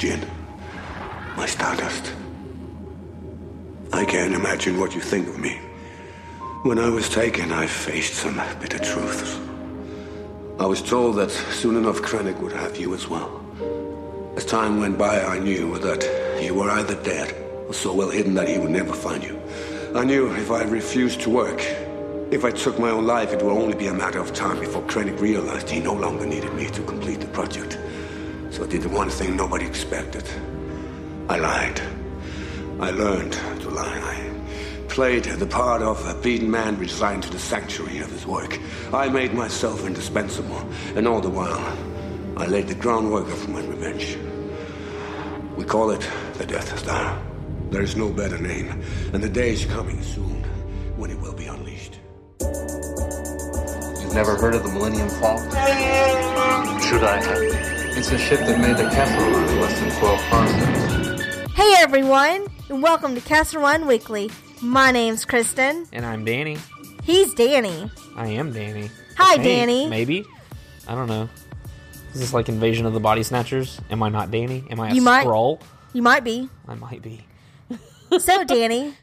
Jyn, my stardust. I can't imagine what you think of me. When I was taken, I faced some bitter truths. I was told that soon enough Krennic would have you as well. As time went by, I knew that you were either dead or so well hidden that he would never find you. I knew if I refused to work, if I took my own life, it would only be a matter of time before Krennic realized he no longer needed me to complete the project. So I did the one thing nobody expected. I lied. I learned to lie. I played the part of a beaten man resigned to the sanctuary of his work. I made myself indispensable, and all the while, I laid the groundwork for my revenge. We call it the Death Star. There is no better name, and the day is coming soon when it will be unleashed. You've never heard of the Millennium Falcon? Should I have? It's a ship that made the Kessel Run in less than 12 parsecs. Hey everyone, and welcome to Kessel Run Weekly. My name's Kristen. And I'm Danny. He's Danny. I am Danny. Hi, I Danny. Maybe. I don't know. Is this like Invasion of the Body Snatchers? Am I not Danny? Am I a You might- scroll? You might be. I might be. So, Danny,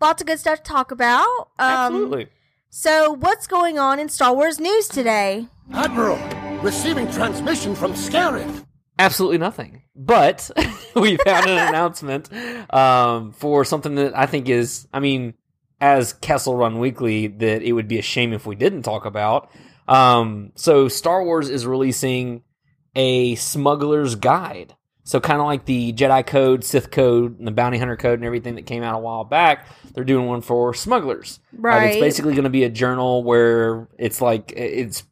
lots of good stuff to talk about. Um, Absolutely. So, what's going on in Star Wars news today? Admiral, receiving transmission from Scarif. Absolutely nothing. But we found an announcement um, for something that I think is, I mean, as Kessel Run Weekly, that it would be a shame if we didn't talk about. Um, so Star Wars is releasing a smuggler's guide. So kind of like the Jedi Code, Sith Code, and the Bounty Hunter Code, and everything that came out a while back, they're doing one for smugglers. Uh, Right. it's basically going to be a journal where it's like it's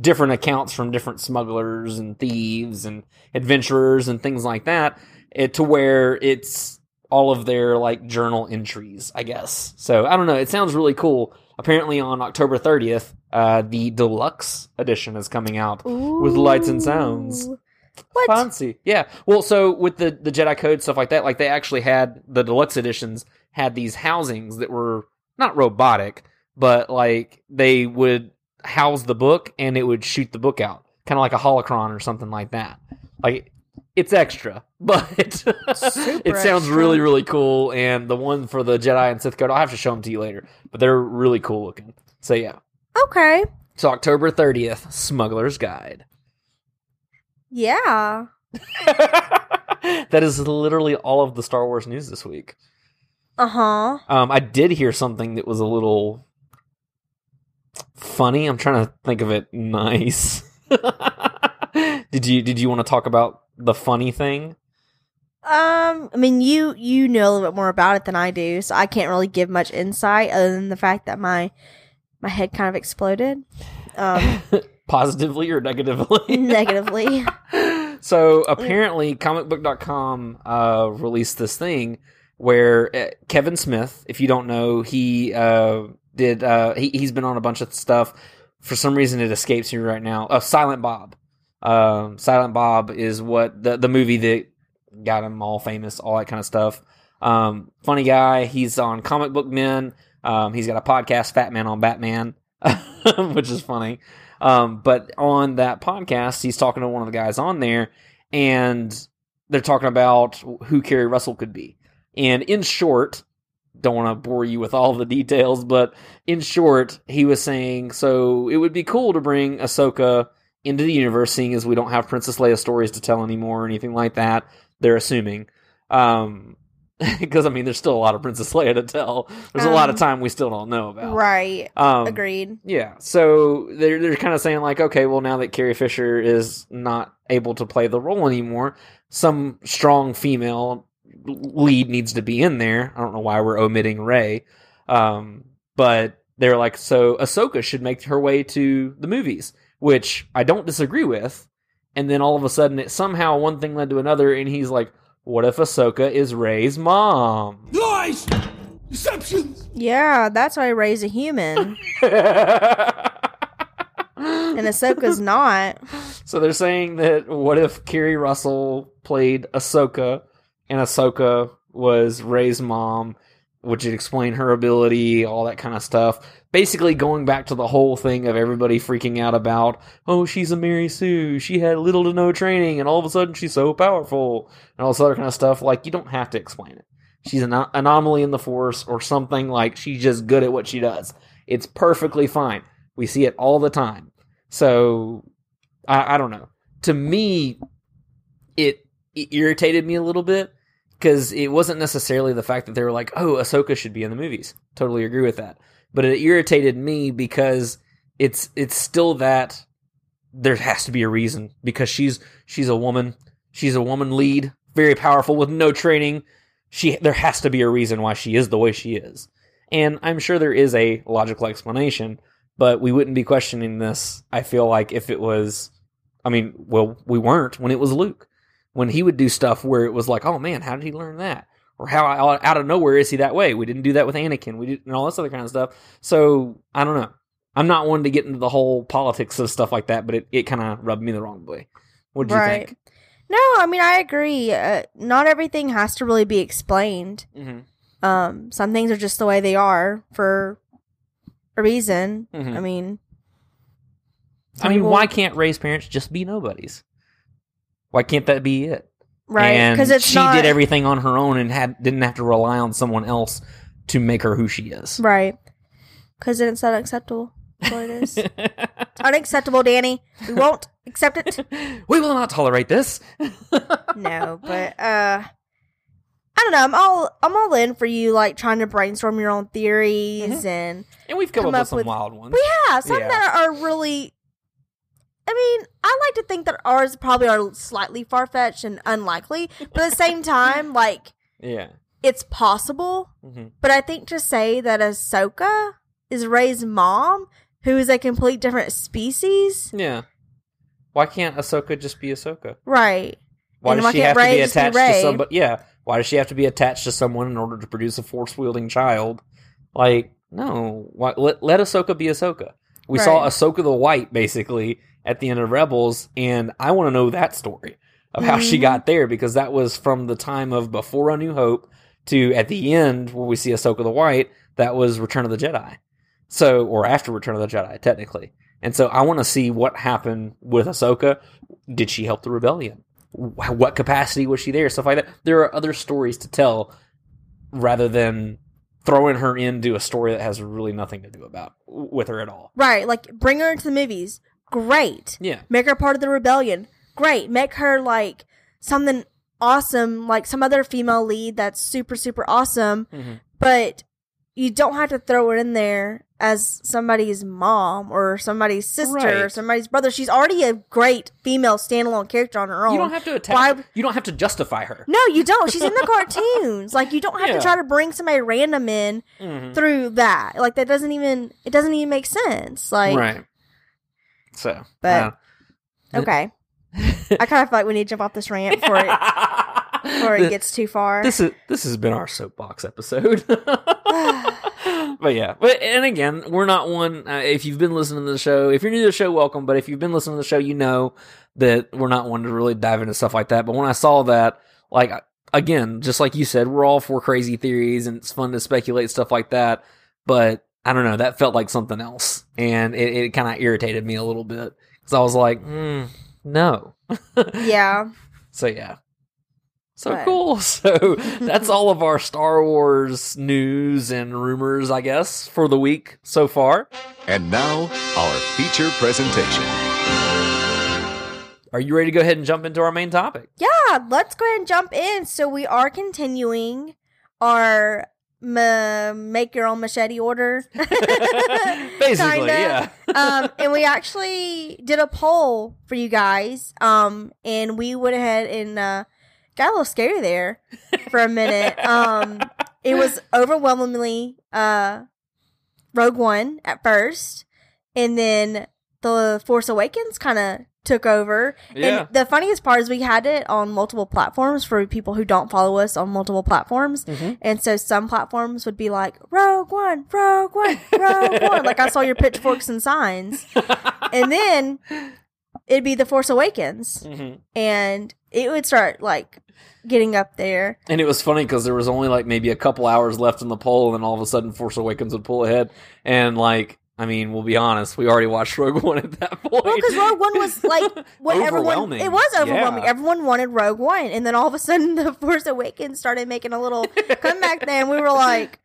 different accounts from different smugglers and thieves and adventurers and things like that it, to where it's all of their like journal entries i guess. So i don't know. It sounds really cool. Apparently on october 30th uh, the deluxe edition is coming out with lights and sounds. What? fancy. Yeah. Well so with the the jedi code stuff like that like they actually had the deluxe editions had these housings that were not robotic but like they would house the book and it would shoot the book out kind of like a holocron or something like that like it's extra but it sounds extra. really really cool and the one for the jedi and sith code i'll have to show them to you later but they're really cool looking so yeah Okay. so october 30th smuggler's guide Yeah. that is literally all of the Star Wars news this week. Uh huh. Um, I did hear something that was a little funny. I'm trying to think of it nice. did you Did you want to talk about the funny thing? Um, I mean, you you know a little bit more about it than I do, so I can't really give much insight other than the fact that my my head kind of exploded. Um, Positively or negatively? negatively. so apparently, comicbook.com uh, released this thing where uh, Kevin Smith, if you don't know, he uh, did uh, he, he's been on a bunch of stuff. For some reason, it escapes me right now. Uh, Silent Bob. Um, Silent Bob is what the the movie that got him all famous, all that kind of stuff. Um, funny guy. He's on Comic Book Men. Um, he's got a podcast, Fat Man on Batman, which is funny. Um, but on that podcast, he's talking to one of the guys on there, and they're talking about who Keri Russell could be. And in short, don't want to bore you with all the details, but in short, he was saying so it would be cool to bring Ahsoka into the universe, seeing as we don't have Princess Leia stories to tell anymore or anything like that. They're assuming. Um, because I mean, there's still a lot of Princess Leia to tell. There's a lot of Um, time we still don't know about. right. Um, Agreed. yeah, so they're they're kind of saying like, okay, well now that Carrie Fisher is not able to play the role anymore, some strong female lead needs to be in there. I don't know why we're omitting Rey, um, but they're like, so Ahsoka should make her way to the movies, which I don't disagree with. And then all of a sudden, it somehow one thing led to another, and he's like, "What if Ahsoka is Rey's mom?" Lies! Deceptions! Yeah, that's why I raise a human, and Ahsoka's not. So they're saying that what if Keri Russell played Ahsoka and Ahsoka was Rey's mom which would explain her ability, all that kind of stuff. Basically, going back to the whole thing of everybody freaking out about, oh, she's a Mary Sue. She had little to no training, and all of a sudden she's so powerful, and all this other kind of stuff. Like, you don't have to explain it. She's an anomaly in the Force, or something like she's just good at what she does. It's perfectly fine. We see it all the time. So, I, I don't know. To me, it, it irritated me a little bit because it wasn't necessarily the fact that they were like, "Oh, Ahsoka should be in the movies." Totally agree with that, but it irritated me because it's it's still that there has to be a reason because she's she's a woman, she's a woman lead, very powerful with no training. She there has to be a reason why she is the way she is, and I'm sure there is a logical explanation, but we wouldn't be questioning this. I feel like if it was, I mean, well, we weren't when it was Luke when he would do stuff where it was like, oh man, how did he learn that? Or how out of nowhere is he that way? We didn't do that with Anakin. We did and all this other kind of stuff. So I don't know. I'm not one to get into the whole politics of stuff like that, but it, it kind of rubbed me the wrong way. What do Right. you think? No, I mean I agree. Uh, not everything has to really be explained. Mm-hmm. Um, some things are just the way they are for a reason. Mhm. I mean, I mean, people- why can't Rey's parents just be nobodies? Why can't that be it? right? Because it's she not did everything on her own and had didn't have to rely on someone else to make her who she is. right. Because it's unacceptable. What it is. unacceptable, Danny. We won't accept it. we will not tolerate this. no, but uh I don't know. I'm all I'm all in for you, like trying to brainstorm your own theories, Mm-hmm. and And we've come, Come up, up with some with- wild ones. we have some Yeah. that are really. I mean, I like to think that ours probably are slightly far fetched and unlikely, but at the same time, like yeah. it's possible. hmm But I think to say that Ahsoka is Rey's mom, who is a complete different species, Yeah. Why can't Ahsoka just be Ahsoka? right? Why And does why she have to be just be attached to somebody? Yeah. Why does she have to be attached to someone in order to produce a force wielding child? Like, no. Why, let let Ahsoka be Ahsoka. We saw Ahsoka the White basically at the end of Rebels, and I want to know that story of how she Mhm. got there because that was from the time of before A New Hope to at the end where we see Ahsoka the White. That was Return of the Jedi. So, or after Return of the Jedi, technically. And so I want to see what happened with Ahsoka. Did she help the rebellion? What capacity was she there? Stuff like that. There are other stories to tell rather than throwing her into a story that has really nothing to do about with her at all. Right, like bring her into the movies. Great. Yeah. Make her part of the rebellion. Great. Make her like something awesome, like some other female lead that's super, super awesome. Mhm. But you don't have to throw it in there as somebody's mom or somebody's sister or somebody's brother. She's already a great female standalone character on her own. You don't have to attach. Why- You don't have to justify her. no, you don't. She's in the cartoons. Like you don't have Yeah. to try to bring somebody random in Mhm. through that. Like that doesn't even it doesn't even make sense. Like right. So, But- okay. I kind of feel like we need to jump off this rant before it before it gets too far. this is this has been our soapbox episode. but yeah, but and again, we're not one. Uh, if you've been listening to the show, if you're new to the show, welcome. But if you've been listening to the show, you know that we're not one to really dive into stuff like that. But when I saw that, like again, just like you said, we're all for crazy theories and it's fun to speculate stuff like that. But I don't know, that felt like something else, and it, it kind of irritated me a little bit because I was like, mm, no. yeah. So yeah. So But- cool. So that's all of our Star Wars news and rumors, I guess, for the week so far. And now, our feature presentation. Are you ready to go ahead and jump into our main topic? Yeah, let's go ahead and jump in. So we are continuing our ma- make your own machete order. Basically, yeah. um, and we actually did a poll for you guys. Um, and we went ahead and uh, got a little scary there for a minute. Um, it was overwhelmingly uh, Rogue One at first, and then the Force Awakens kind of took over. Yeah. And the funniest part is we had it on multiple platforms for people who don't follow us on multiple platforms. Mhm. And so some platforms would be like, Rogue One, Rogue One, Rogue One. Like I saw your pitchforks and signs. And then it'd be The Force Awakens. Mhm. And it would start like getting up there. And it was funny because there was only like maybe a couple hours left in the poll, and then all of a sudden Force Awakens would pull ahead. And like, I mean, we'll be honest, we already watched Rogue One at that point. Well, because Rogue One was like what everyone. It was overwhelming. Yeah. Everyone wanted Rogue One, and then all of a sudden, The Force Awakens started making a little comeback. There, and we were like,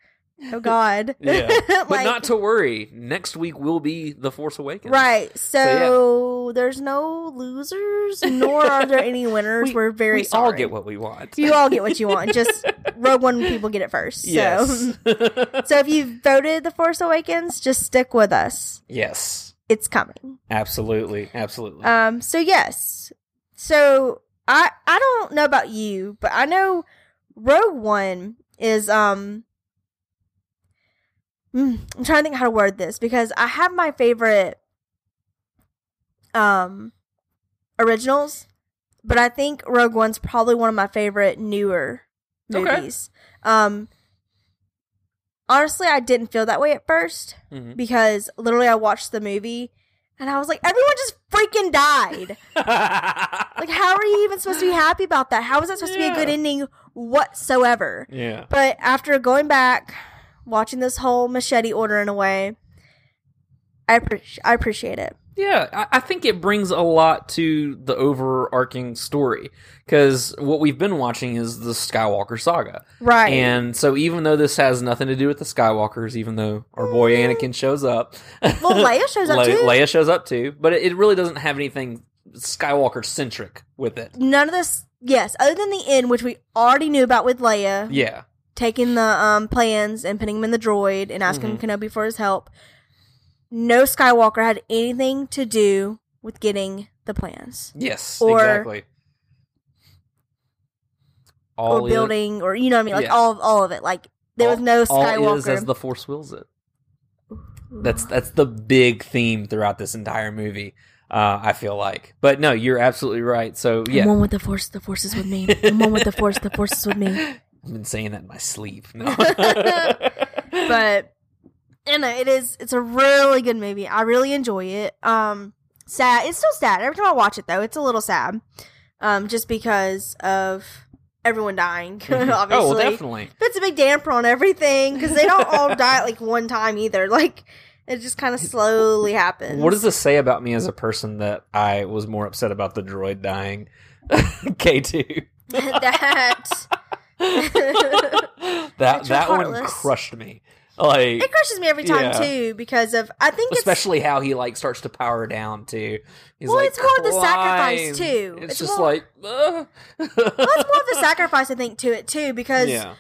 "Oh God!" yeah, but Like- not to worry. Next week will be The Force Awakens. Right. So, yeah. there's no losers, nor are there any winners. We, are very we sorry. all get what we want. you all get what you want. Just Rogue One people get it first. yes. So, so if you voted The Force Awakens, just stick with us. yes. It's coming. Absolutely. Absolutely. Um. So yes. So I I don't know about you, but I know Rogue One is um. Mm, I'm trying to think how to word this because I have my favorite um originals, but I think Rogue One's probably one of my favorite newer Okay. movies. Um. Honestly, I didn't feel that way at first Mhm. because literally I watched the movie and I was like, everyone just freaking died. Like, how are you even supposed to be happy about that? How is that supposed to be a good ending whatsoever? yeah. But after going back, watching this whole machete order in a way, I appreciate I appreciate it. Yeah, I, I think it brings a lot to the overarching story because what we've been watching is the Skywalker saga, Right. and so even though this has nothing to do with the Skywalkers, even though our boy mm-hmm. Anakin shows up, well, Leia shows up Le- too. Leia shows up too, but it, it really doesn't have anything Skywalker centric with it. None of this, yes, other than the end, which we already knew about with Leia Yeah, taking the um, plans and putting him in the droid and asking Mm-hmm. Kenobi for his help. No Skywalker had anything to do with getting the plans. yes, Or- exactly. All or it- building or you know what I mean, like Yeah. all all of it. Like there was all- no All Skywalker. is as the Force wills it. That's that's the big theme throughout this entire movie. Uh, I feel like, but no, you're absolutely right. So I'm yeah, one with the force, the force is with me. I'm one with the force, the force is with me. I've been saying that in my sleep. No. But you know, it is it's a really good movie. I really enjoy it. Um sad it's still sad. Every time I watch it though, it's a little sad. Um, just because of everyone dying, obviously. oh, well, definitely. Puts a big damper on everything because they don't all die at like one time either. Like it just kind of slowly happens. What does this say about me as a person that I was more upset about the droid dying? K two. that that that one crushed me. Like it crushes me every time Yeah. too because of I think especially how he like starts to power down too. He's Well, like, it's more the sacrifice, too. It's, It's just more- like, uh. well, it's more of the sacrifice I think to it too because yeah.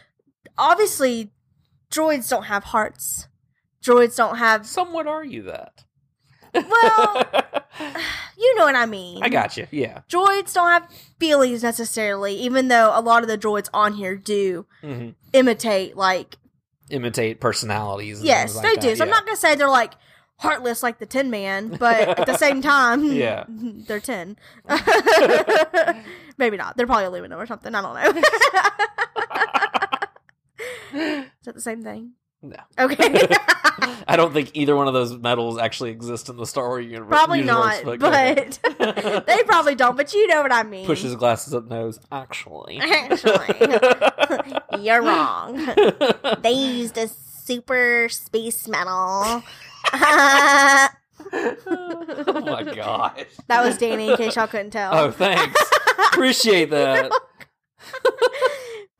obviously droids don't have hearts. Droids don't have Some would argue that. Well, you know what I mean. I got you. Yeah. Droids don't have feelings necessarily, even though a lot of the droids on here do hmm imitate like Imitate personalities. and yes, things they like do. that, So I'm not gonna say they're like heartless like the Tin Man, but at the same time, Yeah. they're tin. Maybe not. They're probably aluminum or something. I don't know. Is that the same thing? No. Okay. I don't think either one of those metals actually exist in the Star Wars universe. probably universe, not, ahead. but they probably don't. But you know what I mean. Pushes glasses up nose. Actually. Actually, you're wrong. They used a super space metal. that oh my gosh. That was Danny, in case y'all couldn't tell. Oh, thanks. Appreciate that.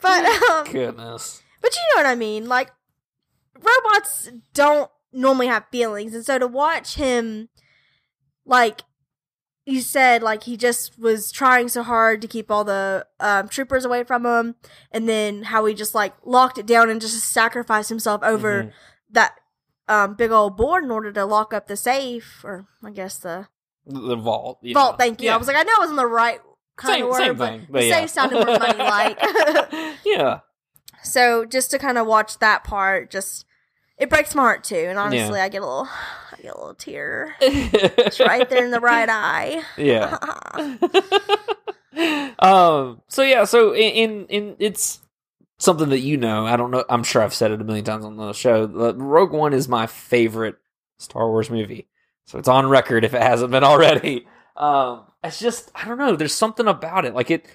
But um, Goodness. But you know what I mean. Like robots don't normally have feelings, and so to watch him, like you said, like he just was trying so hard to keep all the um, troopers away from him, and then how he just like locked it down and just sacrificed himself over Mhm. that um, big old board in order to lock up the safe, or I guess the The vault. yeah. vault. Thank you. Yeah. I was like, I know it wasn't the right kind Same- of word, same but, thing, the but yeah. safe sounded more money like. yeah. So just to kind of watch that part, just it breaks my heart too. And honestly, I get a little, I get a little tear. It's right there in the right eye. yeah. um. So yeah. So in, in in it's something that you know. I don't know. I'm sure I've said it a million times on the show. Rogue One is my favorite Star Wars movie. So it's on record if it hasn't been already. Um. It's just I don't know. There's something about it. Like it.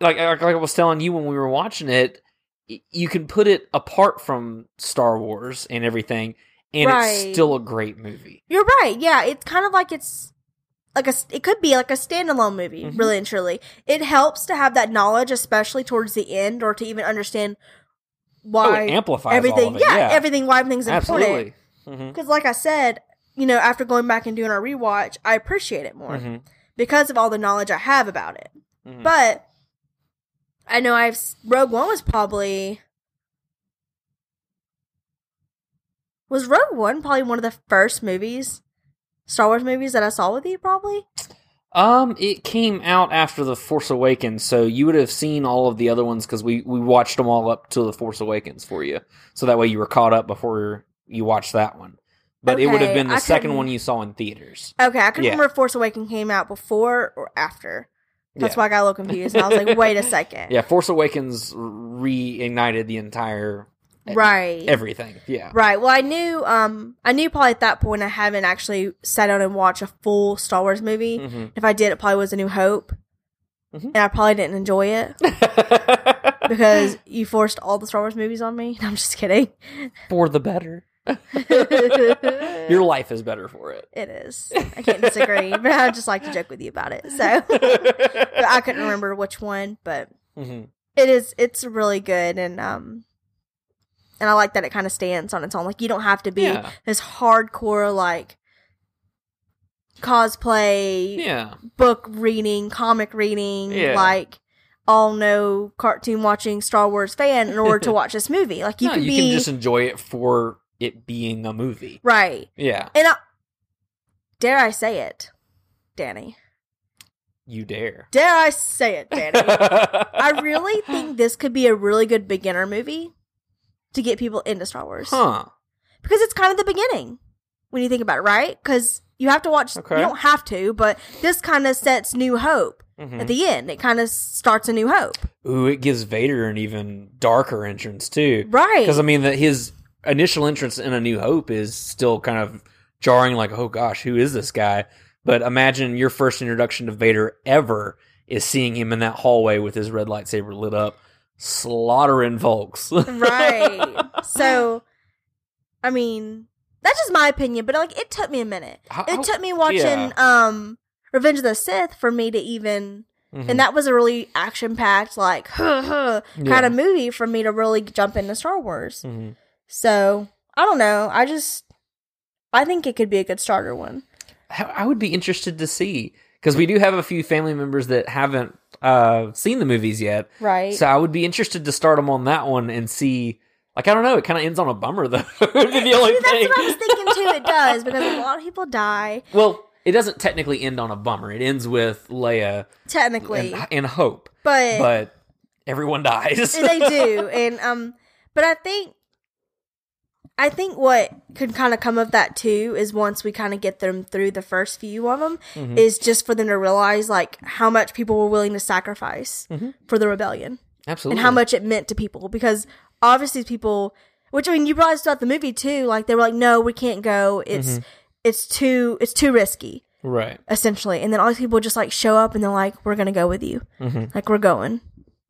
like like I was telling you when we were watching it, you can put it apart from Star Wars and everything, and Right. it's still a great movie. You're right. Yeah, it's kind of like it's like a. It could be like a standalone movie, Mhm. really and truly. It helps to have that knowledge, especially towards the end, or to even understand Oh, why it amplifies everything. all of it. yeah, Yeah, everything. Why everything's important. absolutely. Because, like I said, you know, after going back and doing our rewatch, I appreciate it more hmm because of all the knowledge I have about it. Mhm. But I know I've Rogue One was probably was Rogue One probably one of the first movies, Star Wars movies that I saw with you. Probably Um, it came out after the Force Awakens, so you would have seen all of the other ones because we we watched them all up to the Force Awakens for you, so that way you were caught up before you watched that one. But it would have been the I second one you saw in theaters. okay. I couldn't Yeah. remember Force Awakens came out before or after. That's Yeah. why I got a little confused, and I was like, "Wait a second, Yeah, Force Awakens reignited the entire right, everything. Yeah, Right. Well, I knew. Um, I knew probably at that point I haven't actually sat down and watched a full Star Wars movie. Mhm. If I did, it probably was A New Hope, Mhm. and I probably didn't enjoy it because you forced all the Star Wars movies on me. I'm just kidding. for the better. Your life is better for it. It is. I can't disagree, but I just like to joke with you about it. So, but I couldn't remember which one, but hmm it is. It's really good, and um, and I like that it kind of stands on its own. Like you don't have to be Yeah. this hardcore like cosplay, Yeah, book reading, comic reading, Yeah. like all no cartoon watching Star Wars fan in order to watch this movie. Like you No, can you be can just enjoy it for it being a movie. right, Yeah, and I, dare I say it, Danny? you dare. Dare I say it, Danny? I really think this could be a really good beginner movie to get people into Star Wars huh? because it's kind of the beginning when you think about it, right? Because you have to watch. Okay. You don't have to, but this kind of sets New Hope Mhm. at the end. It kind of starts a New Hope, Ooh, it gives Vader an even darker entrance too. right? Because I mean, that his initial entrance in A New Hope is still kind of jarring. Like, oh gosh, who is this guy? But imagine your first introduction to Vader ever is seeing him in that hallway with his red lightsaber lit up, slaughtering folks. right. So, I mean, that's just my opinion, but like, it took me a minute. How- It took me watching yeah. um Revenge of the Sith for me to even Mhm. and that was a really action packed like kind Yeah. of movie for me to really jump into Star Wars. Mhm. So I don't know. I just I think it could be a good starter one. I I would be interested to see because we do have a few family members that haven't uh, seen the movies yet. Right. So I would be interested to start them on that one and see. Like I don't know, it kind of ends on a bummer though. the only See, that's thing. what I was thinking too. It does because a lot of people die Well, it doesn't technically end on a bummer. It ends with Leia technically, and, and hope, but, but everyone dies. they do, and um, but I think. I think what could kind of come of that too is once we kind of get them through the first few of them, Mhm. is just for them to realize like how much people were willing to sacrifice Mhm. for the rebellion. Absolutely. and how much it meant to people because obviously people which I mean you realized throughout the movie too like they were like no we can't go it's Mm-hmm. it's too it's too risky Right. essentially and then all these people just like show up and they're like we're gonna go with you Mhm. like we're going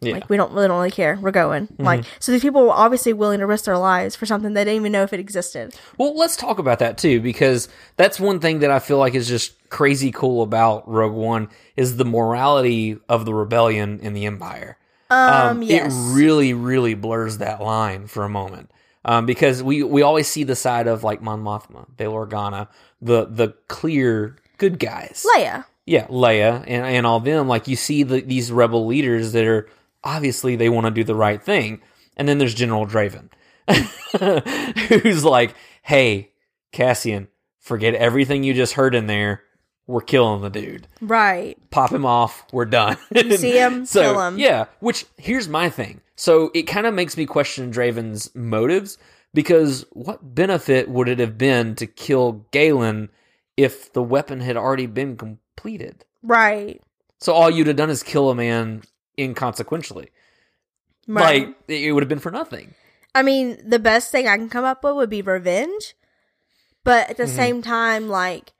Yeah. like we don't really don't really care we're going like so these people were obviously willing to risk their lives for something they didn't even know if it existed Well, let's talk about that too, because that's one thing that I feel like is just crazy cool about Rogue One is the morality of the rebellion in the Empire. um, yes It really, really blurs that line for a moment. Um, because we, we always see the side of like Mon Mothma, Bail Organa, the the clear good guys. Leia Yeah, Leia and, and all them. Like you see the, these rebel leaders that are obviously they want to do the right thing, and then there's General Draven, who's like, "Hey, Cassian, forget everything you just heard in there. We're killing the dude. right Pop him off. We're done. You see him, so, kill him. Yeah. Which here's my thing. So it kind of makes me question Draven's motives because what benefit would it have been to kill Galen if the weapon had already been completed? right So all you'd have done is kill a man inconsequentially. right Like it would have been for nothing. I mean, the best thing I can come up with would be revenge. But at the Mhm. same time, like,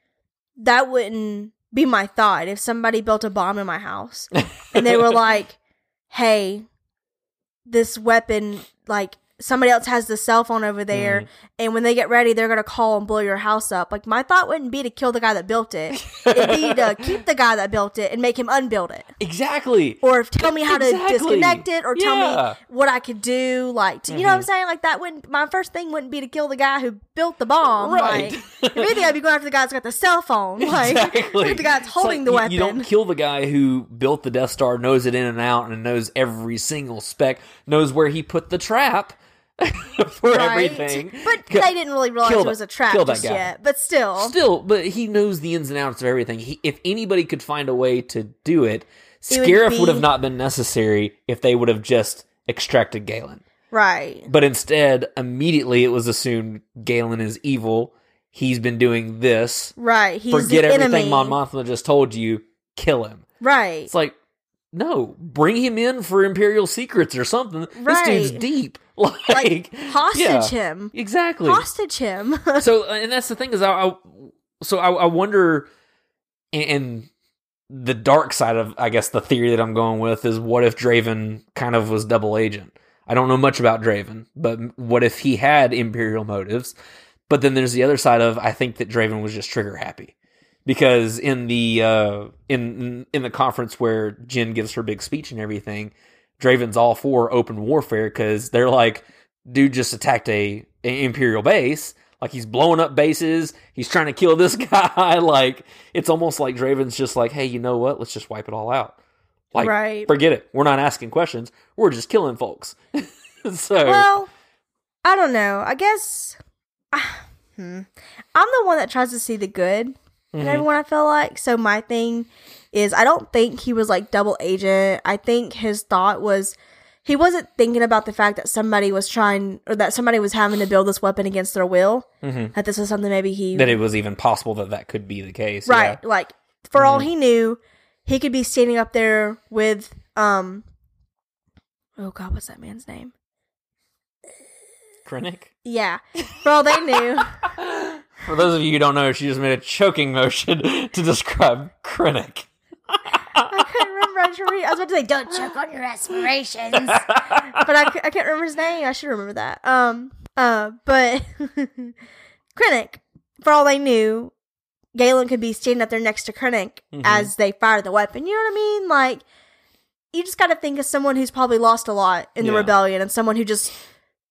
that wouldn't be my thought. If somebody built a bomb in my house and they were like, hey, this weapon, like somebody else has the cell phone over there, Mm. and when they get ready, they're gonna call and blow your house up. Like my thought wouldn't be to kill the guy that built it; it'd be to keep the guy that built it and make him unbuild it, Exactly. or tell me how Exactly. to disconnect it, or tell Yeah. Mm-hmm. me what I could do. Like, to, you know what I'm saying? Like that wouldn't. My first thing wouldn't be to kill the guy who built the bomb. Right. Like, if anything, I'd be going after the guy that's got the cell phone. Like, Exactly. the guy that's holding like the you- weapon. You don't kill the guy who built the Death Star, knows it in and out, and knows every single spec, knows where he put the trap for Right. everything. But they didn't really realize it was a trap just yet. But still, Still, but he knows the ins and outs of everything. He, if anybody could find a way to do it, It Scarif would, be- have not been necessary if they would have just extracted Galen. right. But instead, immediately it was assumed Galen is evil. He's been doing this. Right. He's Forget the everything enemy. Mon Mothma just told you. Kill him. Right. It's like, no, bring him in for Imperial secrets or something. This dude's deep. Like, Like, hostage yeah, him. Exactly. Hostage him. so, and that's the thing is, I, I so I, I wonder, and, and the dark side of, I guess, the theory that I'm going with is, what if Draven kind of was double agent? I don't know much about Draven, but what if he had Imperial motives? But then there's the other side of, I think that Draven was just trigger happy because in the uh, in in the conference where Jen gives her big speech and everything, Draven's all for open warfare because they're like, dude just attacked a, a Imperial base, like he's blowing up bases, he's trying to kill this guy. like it's almost like Draven's just like, hey, you know what? Let's just wipe it all out. Like, Right. forget it. We're not asking questions. We're just killing folks. so well, I don't know. I guess ah, hmm. I'm the one that tries to see the good Mm-hmm. in everyone. I feel like so. My thing is, I don't think he was like double agent. I think his thought was he wasn't thinking about the fact that somebody was trying or that somebody was having to build this weapon against their will. That this was something maybe he Mm-hmm. that it was even possible that that could be the case. Right. Yeah. Mm-hmm. Like for all he knew, he could be standing up there with um Oh god, what's that man's name? Krennic? Yeah. For all they knew. For those of you who don't know, she just made a choking motion to describe Krennic. I couldn't remember. I, I was about to say, "Don't choke on your aspirations," but I, I can't remember his name. I should remember that. Um, uh, but Krennic, for all they knew, Galen could be standing up there next to Krennic as they fire the weapon. You know what I mean? Like, you just got to think of someone who's probably lost a lot in the Yeah. rebellion, and someone who just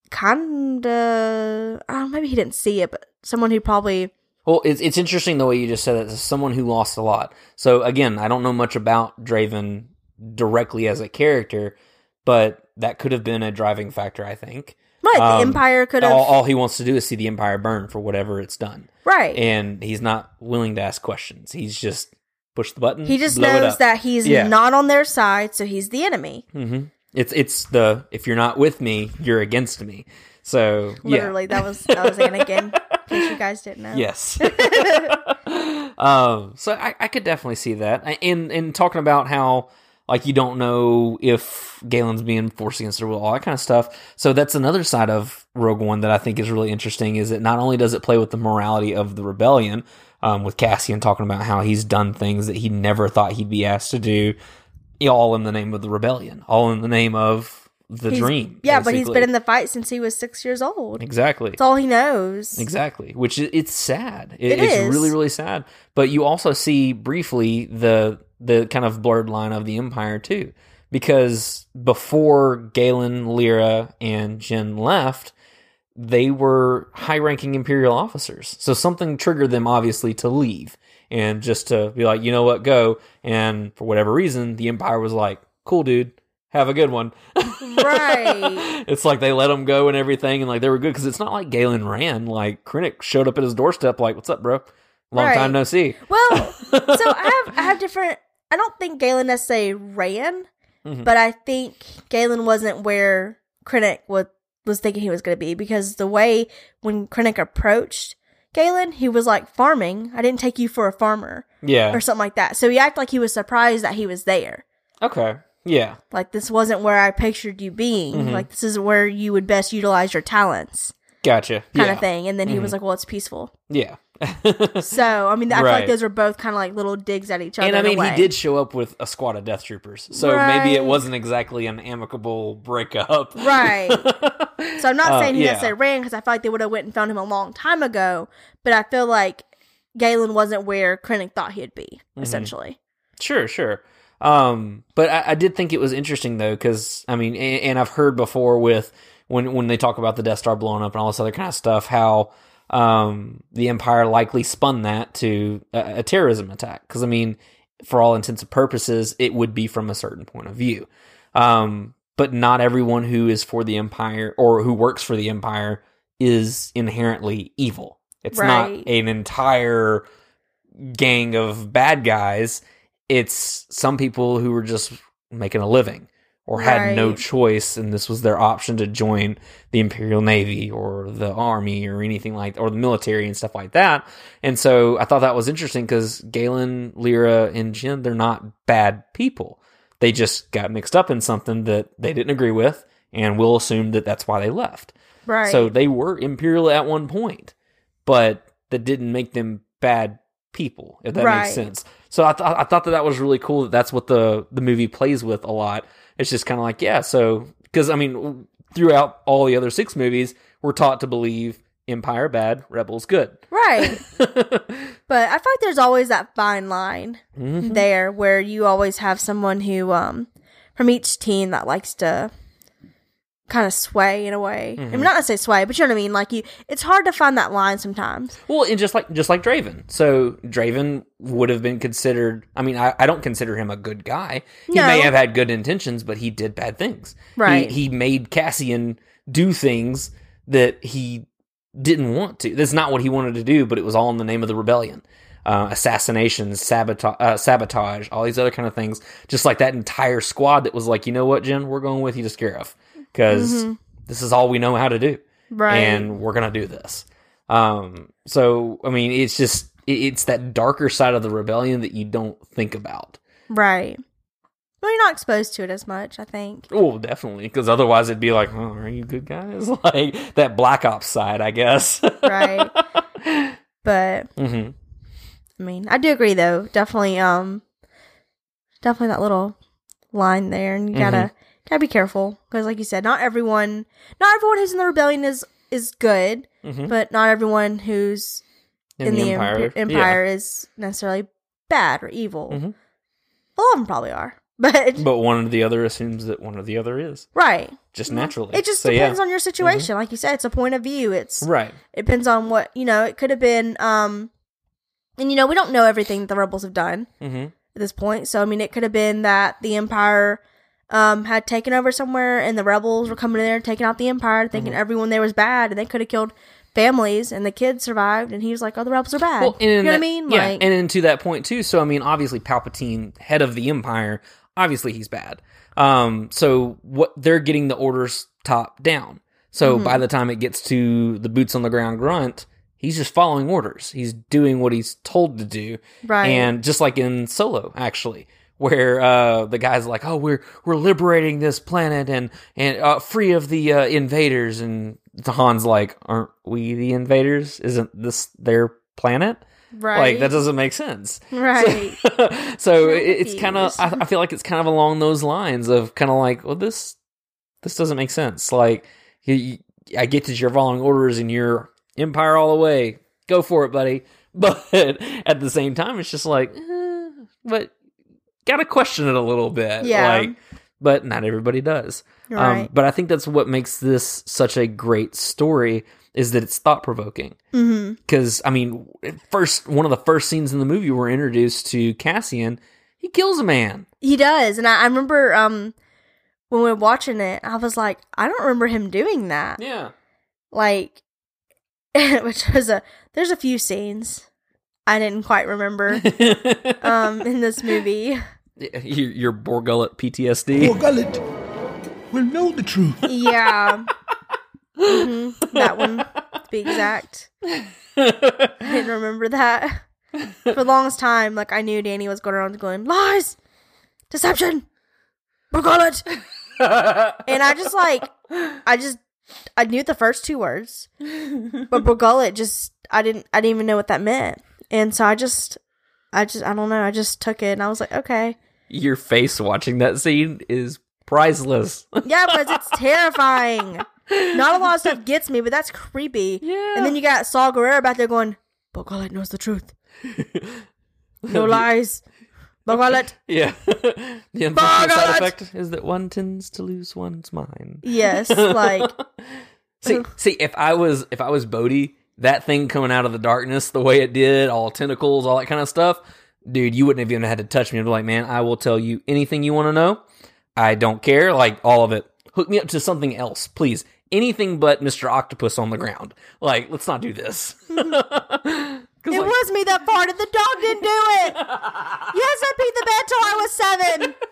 kind of, maybe he didn't see it, but someone who probably Well, it's it's interesting the way you just said. As someone who lost a lot. So again, I don't know much about Draven directly as a character, but that could have been a driving factor. I think. right. Um, the Empire could have All, all he wants to do is see the Empire burn for whatever it's done, right. and he's not willing to ask questions. He's just push the button. He just knows that he's Yeah. not on their side, so he's the enemy. hmm It's it's the if you're not with me, you're against me. So yeah. Literally, that was that was Anakin. in case you guys didn't know. Yes. um, so I, I could definitely see that. And and talking about how like you don't know if Galen's being forced against their will, all that kind of stuff. So that's another side of Rogue One that I think is really interesting. Is that not only does it play with the morality of the rebellion, um, with Cassian talking about how he's done things that he never thought he'd be asked to do, all in the name of the rebellion, all in the name of the He's- dream. Yeah, but he's been in the fight since he was six years old. exactly. That's all he knows. Exactly, which i- it's sad. It, It it's is. really really sad. But you also see briefly the the kind of blurred line of the Empire too, because before Galen, Lyra, and Jyn left, they were high ranking Imperial officers. So something triggered them obviously to leave and just to be like, you know what, go. And for whatever reason, the Empire was like, cool, dude. Have a good one. Right. it's like they let him go and everything, and like they were good because it's not like Galen ran. Like Krennic showed up at his doorstep, like, "What's up, bro? Long Right. time no see." Well, so I have I have different. I don't think Galen necessarily ran, Mhm. but I think Galen wasn't where Krennic was was thinking he was going to be because the way when Krennic approached Galen, he was like farming. I didn't take you for a farmer Yeah. or something like that. So he acted like he was surprised that he was there. Okay. Yeah. Like this wasn't where I pictured you being. Mhm. Like this is where you would best utilize your talents. Gotcha. kind yeah. of thing. And then he was like, well, it's peaceful. Yeah. So, I mean, I feel like those are both kind of like little digs at each other. and I mean, he did show up with a squad of death troopers, so maybe it wasn't exactly an amicable breakup. Right. So I'm not Uh, saying he yeah. necessarily ran because I feel like they would have went and found him a long time ago. But I feel like Galen wasn't where Krennic thought he'd be, Mm-hmm. essentially. Sure, sure. Um, but I, I did think it was interesting though, because I mean, and, and I've heard before with when when they talk about the Death Star blowing up and all this other kind of stuff, how um the Empire likely spun that to a, a terrorism attack. Because I mean, for all intents and purposes, it would be from a certain point of view. Um, but not everyone who is for the Empire or who works for the Empire is inherently evil. It's not an entire gang of bad guys. It's some people who were just making a living or had no choice, and this was their option to join the Imperial Navy or the Army or anything like, or the military and stuff like that. And so I thought that was interesting because Galen, Lyra, and Jyn, they're not bad people. They just got mixed up in something that they didn't agree with, and we'll assume that that's why they left. Right. So they were imperial at one point, but that didn't make them bad people. If that Right. makes sense. So I, th- I thought that that was really cool. That that's what the the movie plays with a lot. It's just kind of like yeah. So because I mean, throughout all the other six movies, we're taught to believe Empire bad, Rebels good. right. But I feel like there's always that fine line Mm-hmm. there where you always have someone who, um, from each team that likes to kind of sway in a way. I Mm-hmm. mean, not necessarily sway, but you know what I mean. Like you, it's hard to find that line sometimes. Well, and just like just like Draven. So Draven would have been considered. I mean, I, I don't consider him a good guy. He No. may have had good intentions, but he did bad things. Right. He, he made Cassian do things that he didn't want to. That's not what he wanted to do, but it was all in the name of the rebellion. Uh, assassinations, sabotage, uh, sabotage, all these other kind of things. Just like that entire squad that was like, you know what, Jen, we're going with you to Scarif because this is all we know how to do Mm-hmm. Right. and we're gonna do this. Um, so I mean, it's just it's that darker side of the rebellion that you don't think about. Right. Well, you're not exposed to it as much, I think. Oh, definitely, because otherwise it'd be like, oh, are you good guys? Like that Black Ops side, I guess. Right. but hmm I mean, I do agree though. Definitely, um, definitely that little line there, and you gotta Mm-hmm. Gotta be careful because, like you said, not everyone, not everyone who's in the rebellion is is good, Mhm. but not everyone who's in, the, empire, empire yeah. is necessarily bad or evil. Mhm. A lot of them probably are, but, But one or the other assumes that one or the other is right. just naturally. It just So, depends yeah. Mm-hmm. on your situation. Like you said, it's a point of view. It's right. it depends on what you know. It could have been, um, and you know, we don't know everything that the rebels have done hmm at this point. So I mean, it could have been that the Empire um had taken over somewhere, and the rebels were coming in there, taking out the Empire, thinking Mm-hmm. everyone there was bad, and they could have killed families, and the kids survived, and he was like, "Oh, the rebels are bad." Well, and you know what I mean? Yeah, Like, and to that point too. So I mean, obviously Palpatine, head of the Empire, obviously he's bad. Um, so what they're getting the orders top down. So Mm-hmm. by the time it gets to the boots on the ground grunt, he's just following orders. He's doing what he's told to do. Right. And just like in Solo, actually. Where uh, the guys like, oh, we're we're liberating this planet and and uh, free of the uh, invaders, and Han's like, aren't we the invaders? Isn't this their planet? right? Like that doesn't make sense. right. so I'm it's kind of I, I feel like it's kind of along those lines of kind of like well this this doesn't make sense. Like you, you- I get that you're following orders and you're empire all the way. Go for it, buddy. But at the same time, it's just like, eh, but gotta question it a little bit. Yeah. Like, but not everybody does. Um, Right. but I think that's what makes this such a great story is that it's thought provoking because I mean, first one of the first scenes in the movie we're introduced to Cassian. He kills a man. He does, and I, I remember um when we were watching it, I was like, I don't remember him doing that. Yeah. like which was a there's a few scenes I didn't quite remember um in this movie. your, your Bor Gullet PTSD. Gullet will know the truth. Yeah. hmm That one to be exact. I didn't remember that. For the longest time, like I knew Danny was going around going, Lies! Deception! Forgot it! And I just like I just I knew the first two words, but Bor Gullet just I didn't I didn't even know what that meant, and so I just I just I don't know I just took it and I was like okay Your face watching that scene is priceless. yeah because it's terrifying. Not a lot of stuff gets me, but that's creepy. Yeah. And then you got Saw Gerrera back there going, Bor Gullet knows the truth. No lies. Bor Gullet. yeah. the unfortunate side effect is that one tends to lose one's mind. Yes, like See, see, if I was if I was Bodhi, that thing coming out of the darkness the way it did, all tentacles, all that kind of stuff, dude, you wouldn't have even had to touch me and be like, man, I will tell you anything you want to know. I don't care, like all of it. Hook me up to something else, please. Anything but Mr. Octopus on the ground. Like, let's not do this. it like, was me that farted. The dog didn't do it. yes, I peed the bed till I was seven.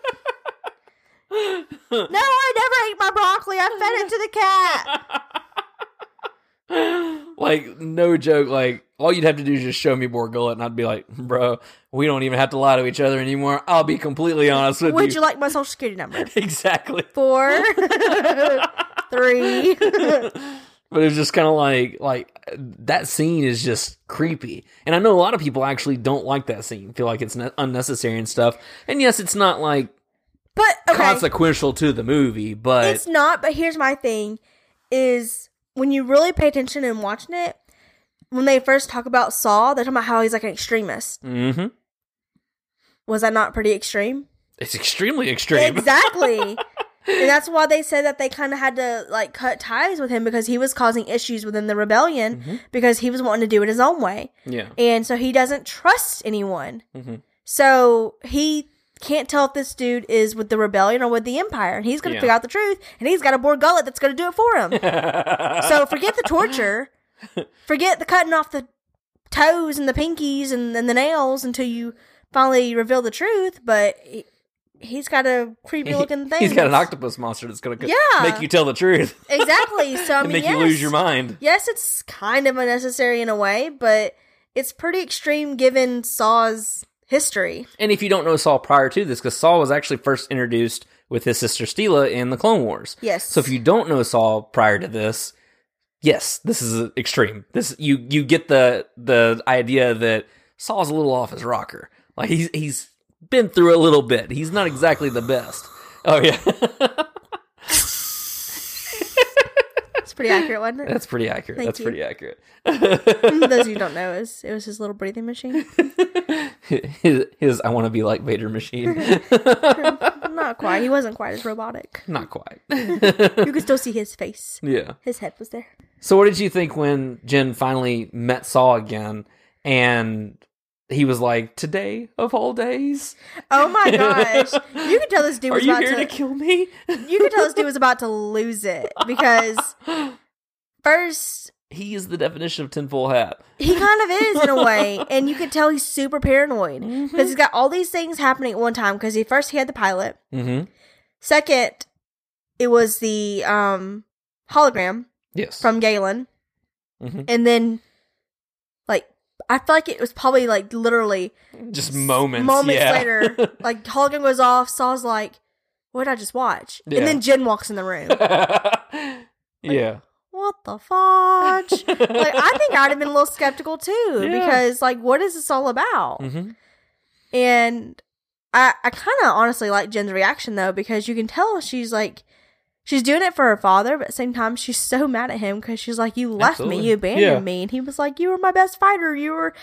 No, I never ate my broccoli. I fed it to the cat. Like no joke like all you'd have to do is just show me Bor Gullet and I'd be like bro we don't even have to lie to each other anymore I'll be completely honest with you. Would you you like my social security number? exactly Four, three. but it's just kind of like like that scene is just creepy and I know a lot of people actually don't like that scene feel like it's ne- unnecessary and stuff and yes it's not like But okay, consequential to the movie but it's not. But here's my thing: is when you really pay attention and watching it. When they first talk about Saw, they're talking about how he's like an extremist. Mm-hmm. Was that not pretty extreme? it's extremely extreme Exactly. and that's why they said that they kind of had to like cut ties with him because he was causing issues within the rebellion because he was wanting to do it his own way. yeah And so he doesn't trust anyone. Mhm. So he can't tell if this dude is with the rebellion or with the empire. And he's going to Yeah. figure out the truth. And he's got a Bor Gullet that's going to do it for him. so forget the torture. Forget the cutting off the toes and the pinkies and, and the nails until you finally reveal the truth. But he, he's got a creepy looking thing. He's got an octopus monster that's going to Yeah. make you tell the truth Exactly. So I and mean, make you lose your mind. yes, it's kind of unnecessary in a way, but it's pretty extreme given Saw's history. And if you don't know Saw prior to this, because Saw was actually first introduced with his sister Steela in the Clone Wars. Yes. So if you don't know Saw prior to this, yes, this is extreme. This you you get the the idea that Saw's a little off his rocker. Like he's he's been through a little bit. He's not exactly the best. Oh yeah, Pretty accurate, wasn't it? that's pretty accurate. Thank that's you. pretty accurate. Those of you who don't know, is it was his little breathing machine. his, his I want to be like Vader machine. Not quite. He wasn't quite as robotic. not quite. You could still see his face. yeah. His head was there. So, what did you think when Jyn finally met Saw again and he was like, "Today of all days, Oh my gosh! You could tell this dude are was you about here to to. kill me?" you could tell this dude was about to lose it because first he is the definition of tinfoil hat. he kind of is in a way, and you could tell he's super paranoid because Mm-hmm. he's got all these things happening at one time. Because he first he had the pilot, Mm-hmm. second it was the um hologram Yes. from Galen, mm-hmm. and then I feel like it was probably like literally just moments. moments yeah. later, like hologram goes off. Saw's like, "What did I just watch?" Yeah. And then Jyn walks in the room. yeah. what the fudge? like I think I'd have been a little skeptical too Yeah. because like what is this all about? Mm-hmm. And I I kind of honestly like Jyn's reaction though because you can tell she's like she's doing it for her father, but at the same time she's so mad at him because she's like you left Absolutely. me, you abandoned Yeah. me, and he was like you were my best fighter, you were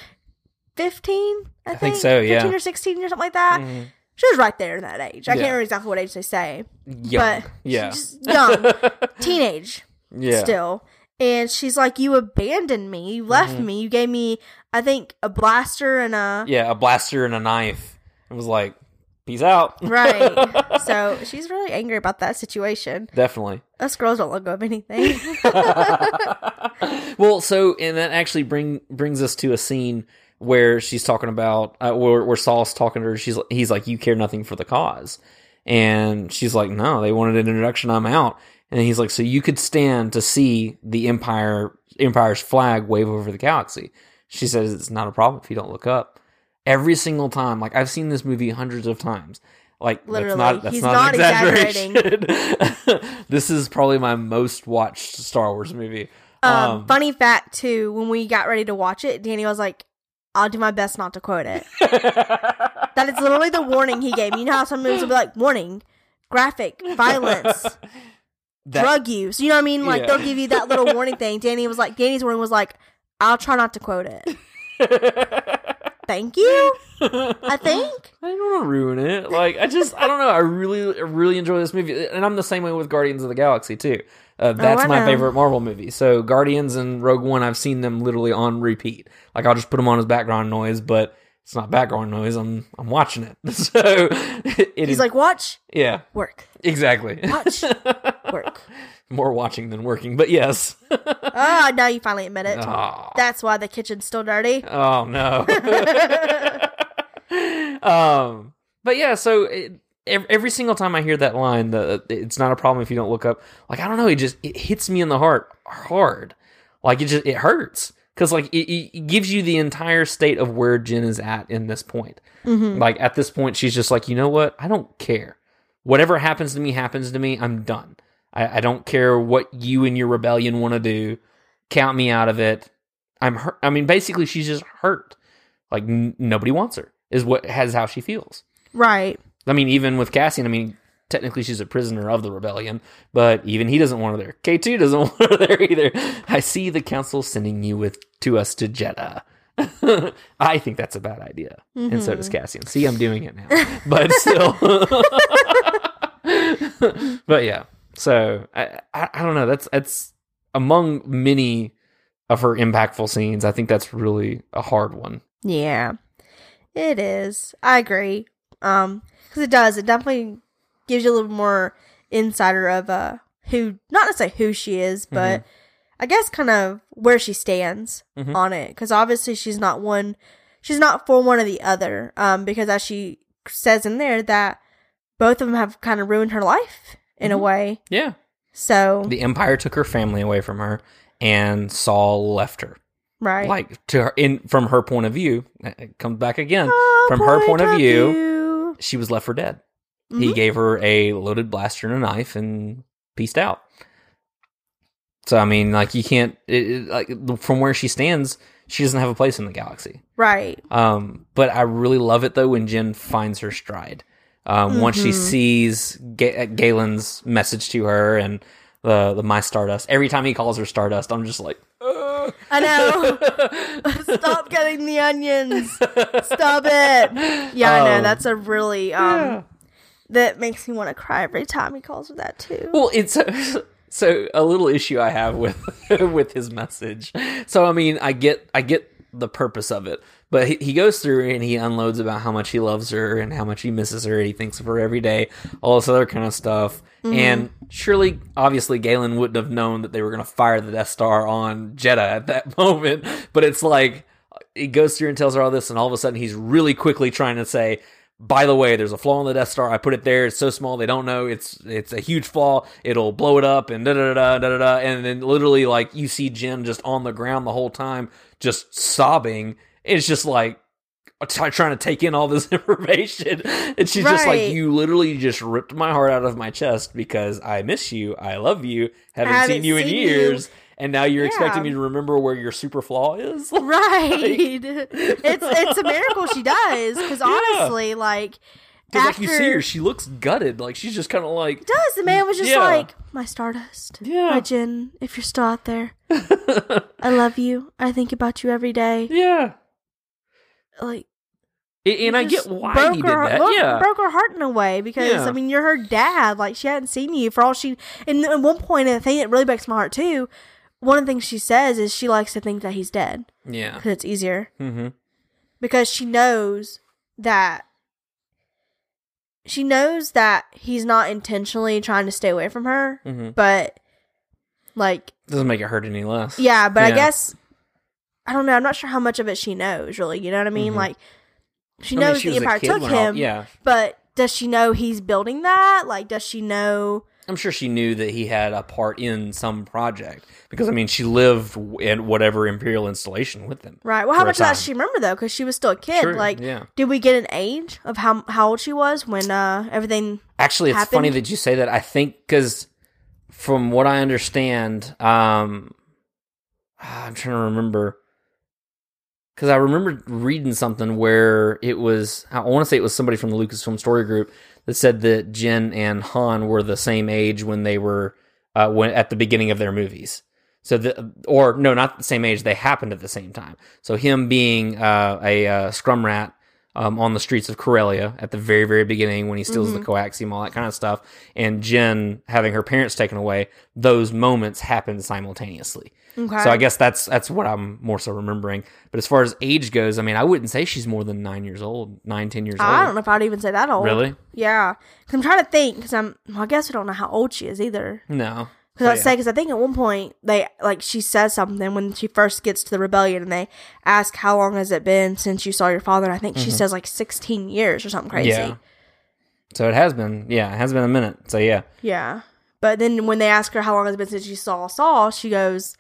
fifteen, I, I think so, yeah. fifteen or sixteen or something like that. Mhm. She was right there in that age. I Yeah. can't remember exactly what age they say, Young. but yeah. she's just young, teenage yeah. still. And she's like, You abandoned me. You left Mm-hmm. me. You gave me, I think, a blaster and a. Yeah. A blaster and a knife. It was like, peace out. Right. so she's really angry about that situation. Definitely. Us girls don't let go of anything. well, so and that actually bring brings us to a scene where she's talking about uh, where, where Saw's talking to her. She's he's like, "You care nothing for the cause," and she's like, "No, they wanted an introduction. I'm out." And he's like, "So you could stand to see the empire empire's flag wave over the galaxy?" She says, "It's not a problem if you don't look up." Every single time, like I've seen this movie hundreds of times. Like Literally. that's not that's He's not, not an exaggeration. this is probably my most watched Star Wars movie. Um, funny fact too, when we got ready to watch it, Danny was like, "I'll do my best not to quote it." that is literally the warning he gave. You know how some movies will be like, "Warning, graphic, violence, That- drug use." You know what I mean? Like Yeah. they'll give you that little warning thing. Danny was like, Danny's warning was like, "I'll try not to quote it." Thank you. I think. I don't want to ruin it. Like I just, I don't know. I really, I really enjoy this movie, and I'm the same way with Guardians of the Galaxy too. Uh, that's Oh, my know. favorite Marvel movie. So Guardians and Rogue One, I've seen them literally on repeat. Like I'll just put them on as background noise, but it's not background noise. I'm, I'm watching it. So it He's is- like, "Watch, yeah, work, exactly. watch, work." More watching than working, but yes. Ah, now you finally admit it. Aw. That's why the kitchen's still dirty. Oh no. um, but yeah, so it, every, every single time I hear that line, the it's not a problem if you don't look up. Like I don't know, it just it hits me in the heart hard. Like it just it hurts because like it, it gives you the entire state of where Jyn is at in this point. Mm-hmm. Like at this point, she's just like, you know what? I don't care. Whatever happens to me happens to me. I'm done. I, I don't care what you and your rebellion want to do. Count me out of it. I'm hurt. I mean, basically, she's just hurt. Like n- nobody wants her is what has how she feels. Right. I mean, even with Cassian, I mean, technically she's a prisoner of the rebellion, but even he doesn't want her there. K two doesn't want her there either. I see the council sending you with to us to Jedha. I think that's a bad idea, and so does Cassian. See, I'm doing it now, but still. but yeah, so I, I I don't know. That's that's among many of her impactful scenes. I think that's really a hard one. Yeah, it is. I agree. Um, because it does. It definitely gives you a little more insider of uh who, not necessarily who she is, but I guess kind of where she stands Mhm. on it. Because obviously she's not one. She's not for one or the other. Um, because as she says in there that both of them have kind of ruined her life in a way. Yeah, So the Empire took her family away from her, and Saw left her. right. Like to her in from her point of view, it comes back again. Oh, from her point of view, view. she was left for dead. He Mhm. gave her a loaded blaster and a knife and pieced out. So I mean, like you can't it, it- like from where she stands, she doesn't have a place in the galaxy. Right. Um, but I really love it though when Jyn finds her stride. Um, once she Mm-hmm. sees Ga- Galen's message to her and the the my Stardust. Every time he calls her Stardust, I'm just like, "Ugh." I know. Stop getting the onions. Stop it. Yeah, I know. Um, That's a really um that makes me want to cry every time he calls her that too. Well, it's so a little issue I have with with his message. So I mean, I get I get the purpose of it, but he, he goes through and he unloads about how much he loves her and how much he misses her. He thinks of her every day, all this other kind of stuff. Mm-hmm. And surely, obviously, Galen wouldn't have known that they were going to fire the Death Star on Jedha at that moment. But it's like he goes through and tells her all this, and all of a sudden, he's really quickly trying to say, by the way, there's a flaw in the Death Star. I put it there. It's so small they don't know. It's it's a huge flaw. It'll blow it up and da da da da da da. And then literally like you see Jyn just on the ground the whole time, just sobbing. It's just like t- trying to take in all this information, and she's just like, "You literally just ripped my heart out of my chest because I miss you. I love you. Haven't, Haven't seen you in years." you." Years." And now you're Yeah. expecting me to remember where your super flaw is? Right. it's it's a miracle she does because honestly, like after like you see her, she looks gutted. Like she's just kind of like, does the man was just Yeah. like my stardust. Yeah. My Jyn, if you're still out there, I love you. I think about you every day. yeah. Like And I get why broke he did her, that. broke- yeah. broke her heart in a way because Yeah. I mean you're her dad. Like she hadn't seen you for all she. And at one point, and the thing that really breaks my heart too, one of the things she says is she likes to think that he's dead yeah. because it's easier Mm-hmm. because she knows that she knows that he's not intentionally trying to stay away from her, Mhm. but like Doesn't make it hurt any less. yeah, but I guess I don't know. I'm not sure how much of it she knows. Really, you know what I mean? Mhm. Like she I mean, knows she the Empire took when all- him, yeah. but does she know he's building that? Like, does she know? I'm sure she knew that he had a part in some project because I mean she lived in whatever imperial installation with them. Right. Well, how much of that does she remember though? Because she was still a kid. True, Like, yeah. did we get an age of how how old she was when uh everything? Actually, it's happened? funny that you say that. I think because from what I understand, um, I'm trying to remember because I remember reading something where it was I want to say it was somebody from the Lucasfilm Story Group that said that Jyn and Han were the same age when they were uh, when at the beginning of their movies. So the or no, not the same age. They happened at the same time. So him being uh, a uh, scrumrat um, on the streets of Corellia at the very very beginning when he steals the coaxium, all that kind of stuff, and Jyn having her parents taken away. Those moments happened simultaneously. Okay. So I guess that's that's what I'm more so remembering. But as far as age goes, I mean, I wouldn't say she's more than nine years old, nine ten years I old. I don't know if I'd even say that old. Really? Yeah. Because I'm trying to think. Because I'm. Well, I guess we don't know how old she is either. No. Because I So, say, because I think at one point they like she says something when she first gets to the rebellion, and they ask how long has it been since you saw your father. And I think she says like 16 years or something crazy. Mm-hmm. Yeah. So it has been, yeah, it has been a minute. So yeah, Yeah. But then when they ask her how long has it been since you saw Saul, she goes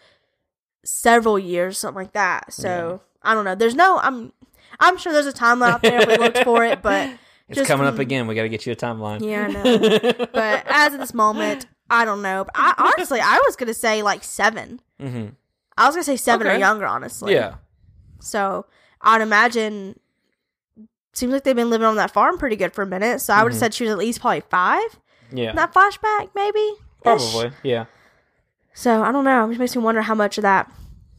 several years, something like that. So I don't know. There's no. I'm. I'm sure there's a timeline out there if we looked for it, but it's just- coming up again. We got to get you a timeline. Yeah, I know. but as of this moment, I don't know. But I honestly, I was gonna say like 7 hmm I was gonna say seven or younger, honestly. Yeah. So I'd imagine. Seems like they've been living on that farm pretty good for a minute. So I would have said she was at least probably five. Yeah. That flashback, maybe. Probably. Yeah. So I don't know. It just makes me wonder how much of that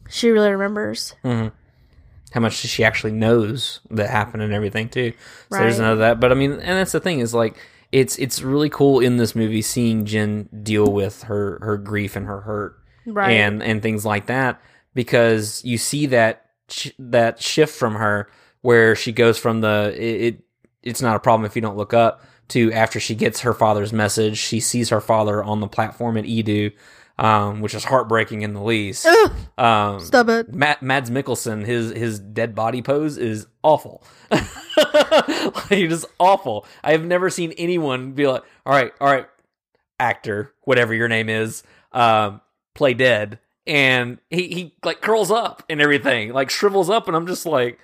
she really remembers. hmm How much she actually knows that happened and everything too. So there's Right. none of that. But I mean, and that's the thing is like it's it's really cool in this movie seeing Jyn deal with her her grief and her hurt Right. and and things like that because you see that sh- that shift from her where she goes from the it, it it's not a problem if you don't look up to after she gets her father's message she sees her father on the platform at Eadu um, which is heartbreaking in the least um, Stop it. Matt Mads Mikkelsen, his his dead body pose is awful. like, just awful. I have never seen anyone be like, "All right, all right, actor, whatever your name is, um, play dead," and he he like curls up and everything, like shrivels up, and I'm just like.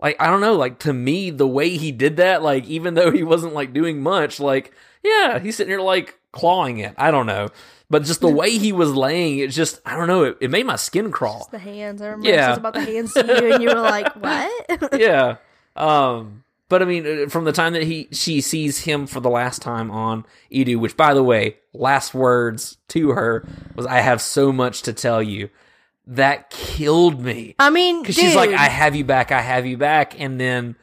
Like I don't know, like to me, the way he did that, like even though he wasn't like doing much, like yeah, he's sitting here like clawing it. I don't know, but just the way he was laying, it just I don't know, it, it made my skin crawl. The hands. I remember Yeah. yeah. about the hands to you, and you were like, "What?" yeah. Um, but I mean, uh, from the time that he she sees him for the last time on Eadu, which by the way, last words to her was, "I have so much to tell you." That killed me I mean, because she's like, "I have you back, I have you back," and then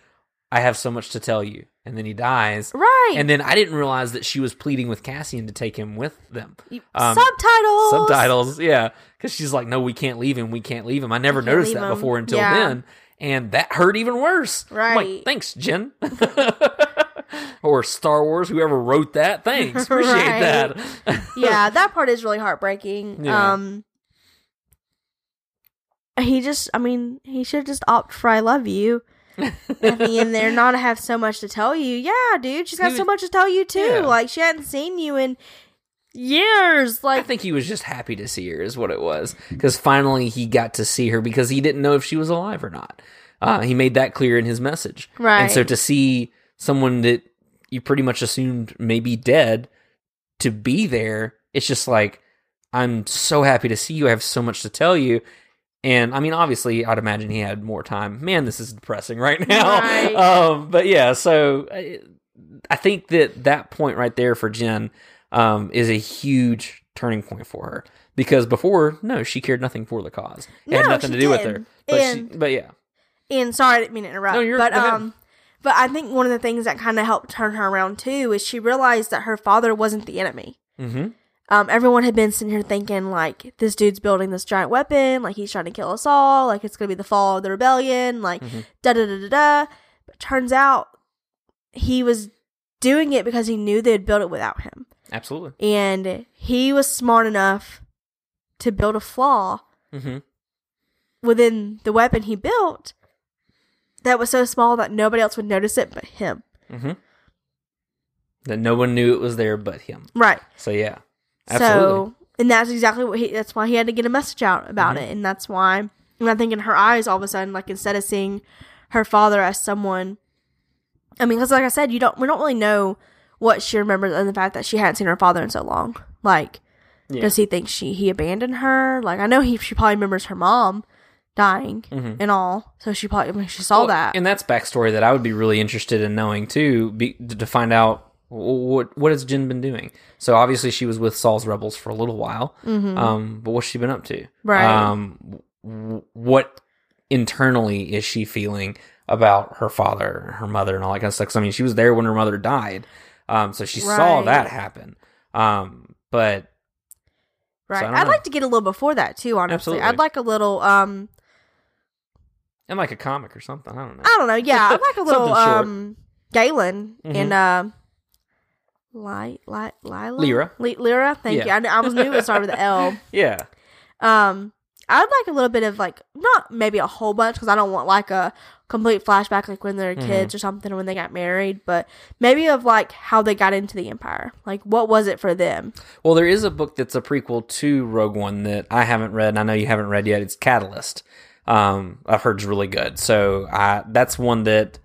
I have so much to tell you, and then he dies. right?" And then I didn't realize that she was pleading with Cassian to take him with them. Um, subtitles. subtitles yeah because she's like no we can't leave him we can't leave him i never noticed that him. before until Yeah. then and that hurt even worse I'm like, Right. thanks Jyn or star wars whoever wrote that thanks appreciate Right. that yeah, that part is really heartbreaking. Yeah. Um, he just, I mean, he should just opt for "I love you." The end there, not have so much to tell you. Yeah, dude, she's got He so much to tell you too. Yeah. Like she hadn't seen you in years. Like I think he was just happy to see her, is what it was. Because finally he got to see her because he didn't know if she was alive or not. Uh, he made that clear in his message. Right. And so to see someone that you pretty much assumed may be dead to be there, it's just like, I'm so happy to see you. I have so much to tell you. And I mean, obviously, I'd imagine he had more time. Man, this is depressing right now. Right. Um, but yeah, so I, I think that that point right there for Jyn um, is a huge turning point for her because before, no, she cared nothing for the cause. It had nothing to do with didn't. her. But, And- she, but yeah, and sorry, I didn't mean to interrupt. No, you're- but um, but I think one of the things that kind of helped turn her around too is she realized that her father wasn't the enemy. hmm um, everyone had been sitting here thinking like this dude's building this giant weapon, like he's trying to kill us all, like it's gonna be the fall of the rebellion, like Mhm. da da da da da. But turns out he was doing it because he knew they'd build it without him, absolutely. and he was smart enough to build a flaw hmm within the weapon he built that was so small that nobody else would notice it but him. hmm That no one knew it was there but him. Right. So yeah, absolutely. So, and that's exactly what he. That's why he had to get a message out about Mm-hmm. it, and that's why. And I think in her eyes, all of a sudden, like instead of seeing her father as someone, I mean, because like I said, you don't. We don't really know what she remembers, and the fact that she hadn't seen her father in so long. Like Yeah. Does he think she he abandoned her? Like I know he she probably remembers her mom dying and all, so she probably I mean, she saw Well, that. and that's backstory that I would be really interested in knowing too, be, to find out what what has Jyn been doing. So obviously she was with Saw's rebels for a little while, um, but what's she been up to? Mm-hmm. Right. Um, w- what internally is she feeling about her father, her mother, and all that kind of stuff? I mean, she was there when her mother died, um, so she saw that happen. Um, but right. so I'd know. like to get a little before that too. Honestly, Absolutely. I'd like a little. um and like a comic or something, I don't know. I don't know. Yeah, I'd like a little. Um Galen and uh, Li- Li- Lila Lyra. Lyra. Thank Yeah. you. I, I was new it started with L. Yeah, Um, I'd like a little bit of like not maybe a whole bunch because I don't want like a complete flashback like when they're Mm-hmm. kids or something or when they got married, but maybe of like how they got into the empire. Like what was it for them? Well, there is a book that's a prequel to Rogue One that I haven't read, and I know you haven't read yet. It's Catalyst. Um, I've heard is really good, so I, that's one that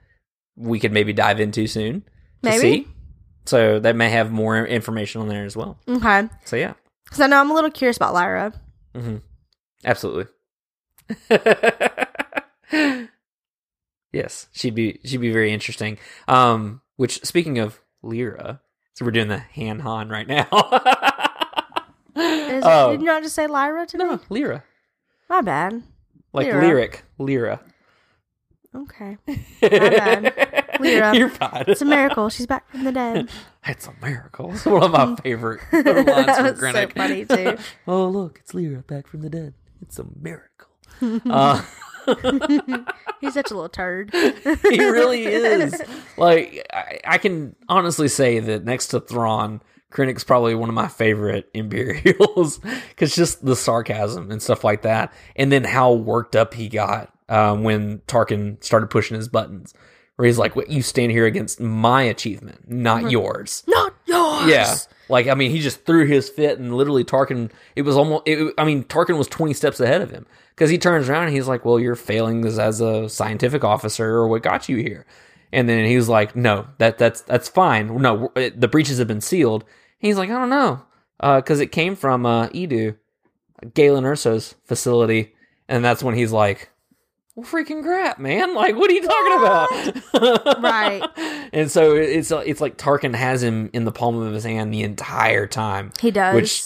we could maybe dive into soon to Maybe. see. So that may have more information on there as well. Okay, So yeah, because I know I'm a little curious about Lyra. absolutely. yes, she'd be she'd be very interesting. Um, which speaking of Lyra, so we're doing the Han Han right now. Is, Oh. Did you not just say Lyra to me? no, Lyra. My bad. like Lyra. lyric lyra Okay, bad. Lyra. you're fine it's a miracle. She's back from the dead. it's a miracle it's one of my favorite lines that was so funny too. oh look it's lyra back from the dead it's a miracle uh, He's such a little turd. he really is like I, I can honestly say that next to Thrawn Krennic's probably one of my favorite Imperials because just the sarcasm and stuff like that, and then how worked up he got uh, when Tarkin started pushing his buttons, where he's like, "What you stand here against my achievement, not yours." Not yours. Yeah, like I mean, he just threw his fit, and literally Tarkin. It was almost. It, I mean, Tarkin was twenty steps ahead of him because he turns around and he's like, "Well, you're failing as, as a scientific officer, or what got you here?" And then he was like, "No, that that's that's fine. No, it, the breaches have been sealed." He's like, "I don't know, because it came from uh, Eadu, Galen Erso's facility," and that's when he's like. Well, freaking crap, man! Like, what are you talking about? Right. And so it's it's like Tarkin has him in the palm of his hand the entire time, He does. which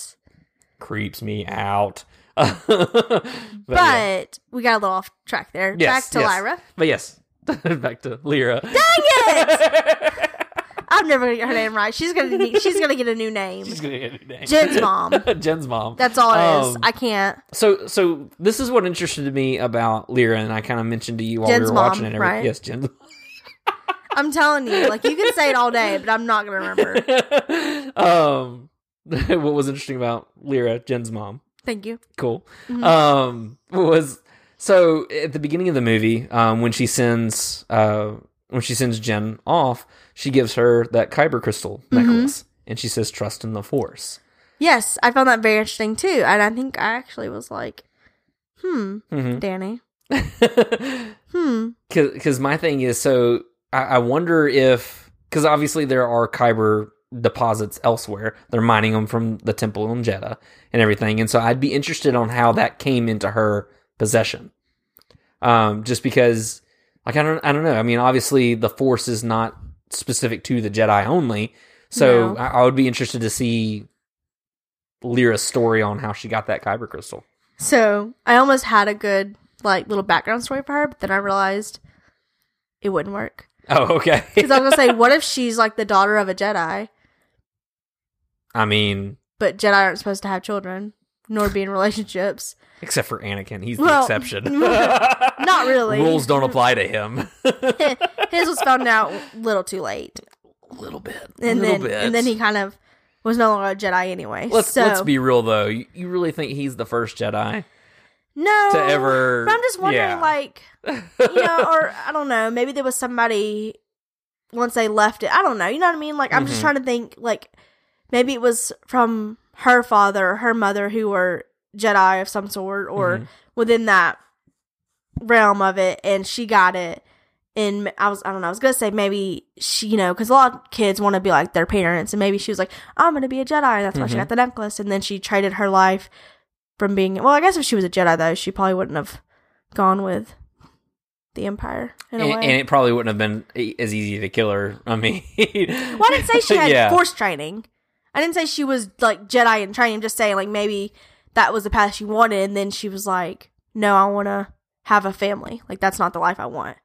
creeps me out. but, but yeah. we got a little off track there. Yes, Back to yes. Lyra. But yes, back to Lyra. Dang it! I'm never gonna get her name right. She's gonna need, she's gonna get a new name. She's gonna get a name. Jyn's mom. Jyn's mom. That's all it is. Um, I can't. so so this is what interested me about Lyra, and I kind of mentioned to you while Jyn's we were mom, watching it. everything. right? Yes, Jyn's. I'm telling you, like you can say it all day, but I'm not gonna remember. um, what was interesting about Lyra, Jyn's mom? Thank you. cool. Mm-hmm. Um, was so at the beginning of the movie, um, when she sends uh when she sends Jyn off, she gives her that kyber crystal Mm-hmm. necklace, and she says, "Trust in the Force." Yes, I found that very interesting too, and I think I actually was like, hmm, Mhm. Danny, hmm, Because my thing is, so I, I wonder if because obviously there are kyber deposits elsewhere. They're mining them from the temple in Jeddah and everything, and so I'd be interested on how that came into her possession. Um, just because, like, I don't, I don't know. I mean, obviously the Force is not specific to the Jedi only, so No. I, I would be interested to see Lyra's story on how she got that kyber crystal. So I almost had a good like little background story for her, but then I realized it wouldn't work Oh, okay. because I was gonna say, what if she's like the daughter of a Jedi, I mean, but Jedi aren't supposed to have children nor be in relationships. except for Anakin, he's the exception. Not really. Rules don't apply to him. His was found out a little too late, a little bit, and little then bit. and then he kind of was no longer a Jedi anyway. Let's so, let's be real though. You, you really think he's the first Jedi? no to ever- But I'm just wondering, yeah. like, you know, or I don't know, maybe there was somebody once they left it. I don't know. You know what I mean? Like, I'm just Mhm. trying to think, like, maybe it was from her father her mother who were Jedi of some sort, or Mhm. within that realm of it, and she got it, and I was I don't know I was gonna say maybe she you know because a lot of kids want to be like their parents and maybe she was like I'm gonna be a Jedi and that's why she Mhm. got the necklace and then she traded her life from being well I guess if she was a Jedi though she probably wouldn't have gone with the Empire in a and, way. and it probably wouldn't have been as easy to kill her. I mean, well, I didn't say she had yeah. force training. I didn't say she was like Jedi in training. I'm just saying like maybe that was the path she wanted, and then she was like, "No, I want to have a family. Like that's not the life I want."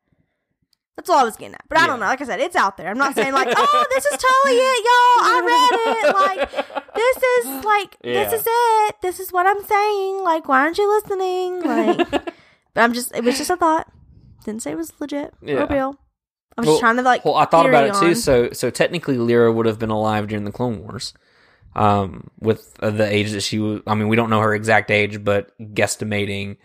That's all I was getting at. But I don't know. Like I said, it's out there. I'm not saying like, "Oh, this is totally it, y'all. I read it. Like this is like Yeah. this is it. This is what I'm saying. Like why aren't you listening?" Like, but I'm just it was just a thought. Didn't say it was legit Yeah. or real. I was Well- just trying to like. Well, I thought about it too. So, so technically, Lyra would have been alive during the Clone Wars, um, with uh, the age that she was. I mean, we don't know her exact age, but guesstimating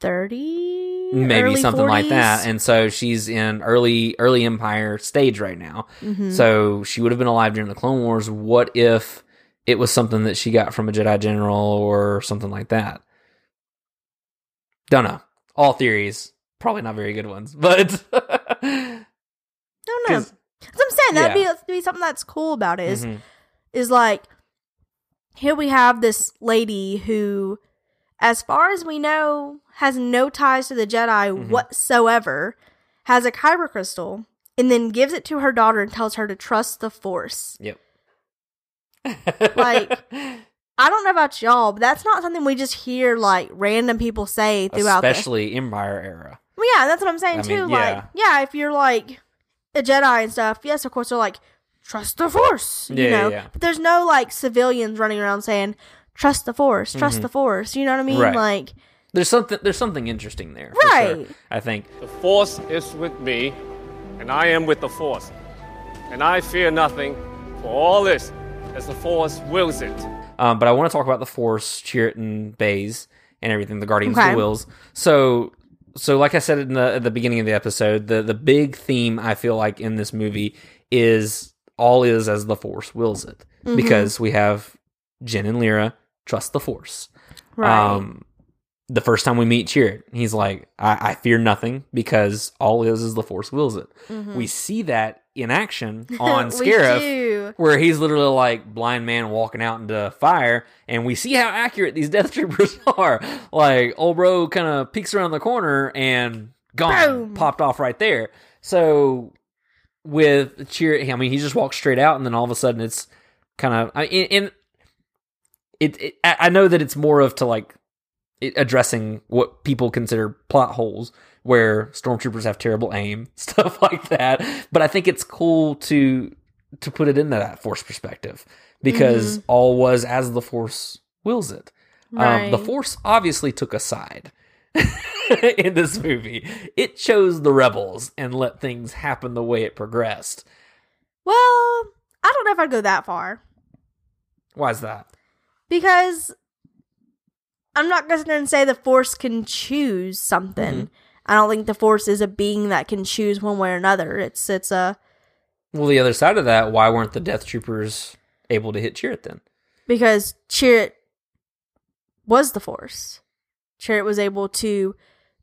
30 maybe something like that. And so she's in early early Empire stage right now. Mhm. So she would have been alive during the Clone Wars. What if it was something that she got from a Jedi General or something like that? Don't know. All theories, probably not very good ones, but know. That's what I'm saying. That'd Yeah. be, that'd be something that's cool about it. Is Mhm. is like here we have this lady who, as far as we know, has no ties to the Jedi Mhm. whatsoever, has a kyber crystal, and then gives it to her daughter and tells her to trust the Force. Yep. Like, I don't know about y'all, but that's not something we just hear like random people say throughout the especially Empire era. Well, yeah, that's what I'm saying I too. mean, like, yeah. yeah, if you're like a Jedi and stuff, yes, of course they're like trust the Force, you Yeah, know. yeah. But there's no like civilians running around saying trust the Force, trust Mhm. the Force. You know what I mean? Right. Like, There's something. There's something interesting there, for sure, Right. I think. The Force is with me, and I am with the Force. And I fear nothing, for all this, as the Force wills it. Um, but I want to talk about the Force, Chirrut and Baze, and everything. The Guardians of the Wills. So, so like I said in the at the beginning of the episode, the the big theme I feel like in this movie is all is as the Force wills it, Mhm. because we have Jyn and Lyra trust the Force. right? Um, the first time we meet Chirrut, he's like, I, I fear nothing because all is is the Force wills it. Mhm. We see that in action on Scarif, where he's literally like blind man walking out into fire, and we see how accurate these Death Troopers are. Like old bro kind of peeks around the corner and gone, Boom. popped off right there. So with Cheer, I mean, he just walks straight out, and then all of a sudden it's kind of, I it, it. I know that it's more of to like addressing what people consider plot holes where stormtroopers have terrible aim, stuff like that. But I think it's cool to to put it into that force perspective because all was as the force wills it. Um, the force obviously took a side in this movie. It chose the rebels and let things happen the way it progressed. Well, I don't know if I'd go that far Why is that? because I'm not going to say the Force can choose something. Mm-hmm. I don't think the Force is a being that can choose one way or another. It's it's a Well, the other side of that, why weren't the Death Troopers able to hit Chirrut then? because Chirrut was the Force. Chirrut was able to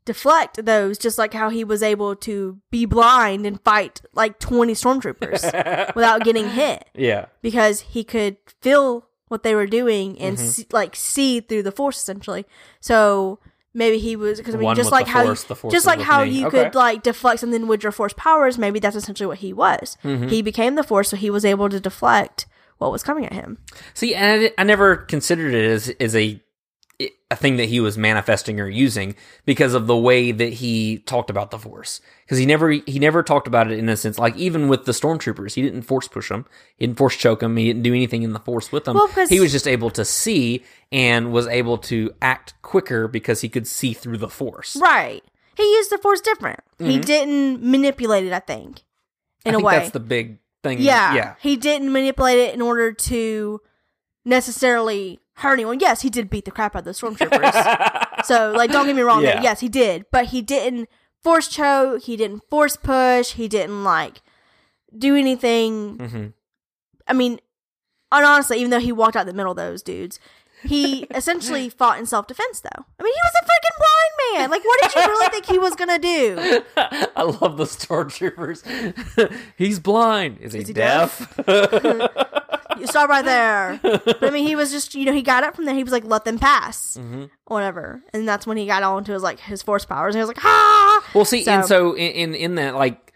deflect those, just like how he was able to be blind and fight like 20 stormtroopers without getting hit Yeah. because he could feel what they were doing and Mhm. see, like see through the Force essentially. So maybe he was because I mean just like how Force, you, just like how you Okay. could like deflect something with your Force powers. Maybe that's essentially what he was. Mhm. He became the Force, so he was able to deflect what was coming at him. See, and I, I never considered it as as a a thing that he was manifesting or using because of the way that he talked about the force. Because he never he never talked about it in a sense like even with the stormtroopers, he didn't force push them, he didn't force choke them, he didn't do anything in the force with them. Well, he was just able to see and was able to act quicker because he could see through the force. Right. He used the Force different. He didn't manipulate it. I think in Mm-hmm. I a think way. that's the big thing. Yeah. yeah. He didn't manipulate it in order to necessarily hurt anyone. Yes, he did beat the crap out of the stormtroopers. so, like, don't get me wrong. there. Yes, he did. But he didn't force choke. He didn't force push. He didn't, like, do anything. Mhm. I mean, and honestly, even though he walked out the middle of those dudes, he essentially fought in self defense, though. I mean, he was a freaking blind man. Like, what did you really think he was gonna do? I love the stormtroopers. He's blind. Is he, he deaf? You stop right there. But I mean, he was just, you know, he got up from there. He was like, let them pass, Mm-hmm. whatever. And that's when he got on to his like his force powers. And he was like, ah. well, see, and so in, in in that like,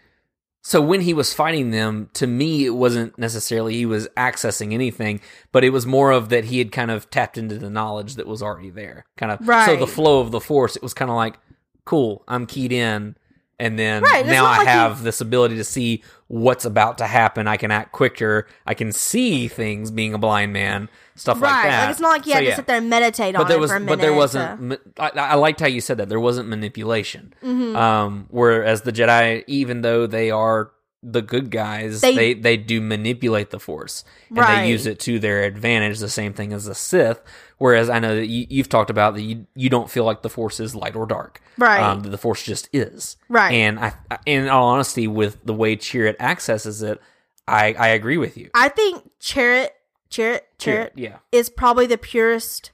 so when he was fighting them, to me, it wasn't necessarily he was accessing anything, but it was more of that he had kind of tapped into the knowledge that was already there. Kind of, Right. So the flow of the force, it was kind of like, cool, I'm keyed in. And then Right, now I like have this ability to see what's about to happen. I can act quicker. I can see things being a blind man, stuff like right, that. like it's not like you So, had yeah. to sit there and meditate on but there it for a minute. but there wasn't ma- I, I liked how you said that there wasn't manipulation Mm-hmm. um whereas the jedi even though they are the good guys They- they they, do manipulate the force and Right. they use it to their advantage the same thing as the sith whereas i know that you, you've talked about that you, you don't feel like the force is light or dark Right. um, the force just is Right. and i in all honesty with the way Chirrut accesses it i i agree with you I think Chirrut, Chirrut, Chirrut yeah is probably the purest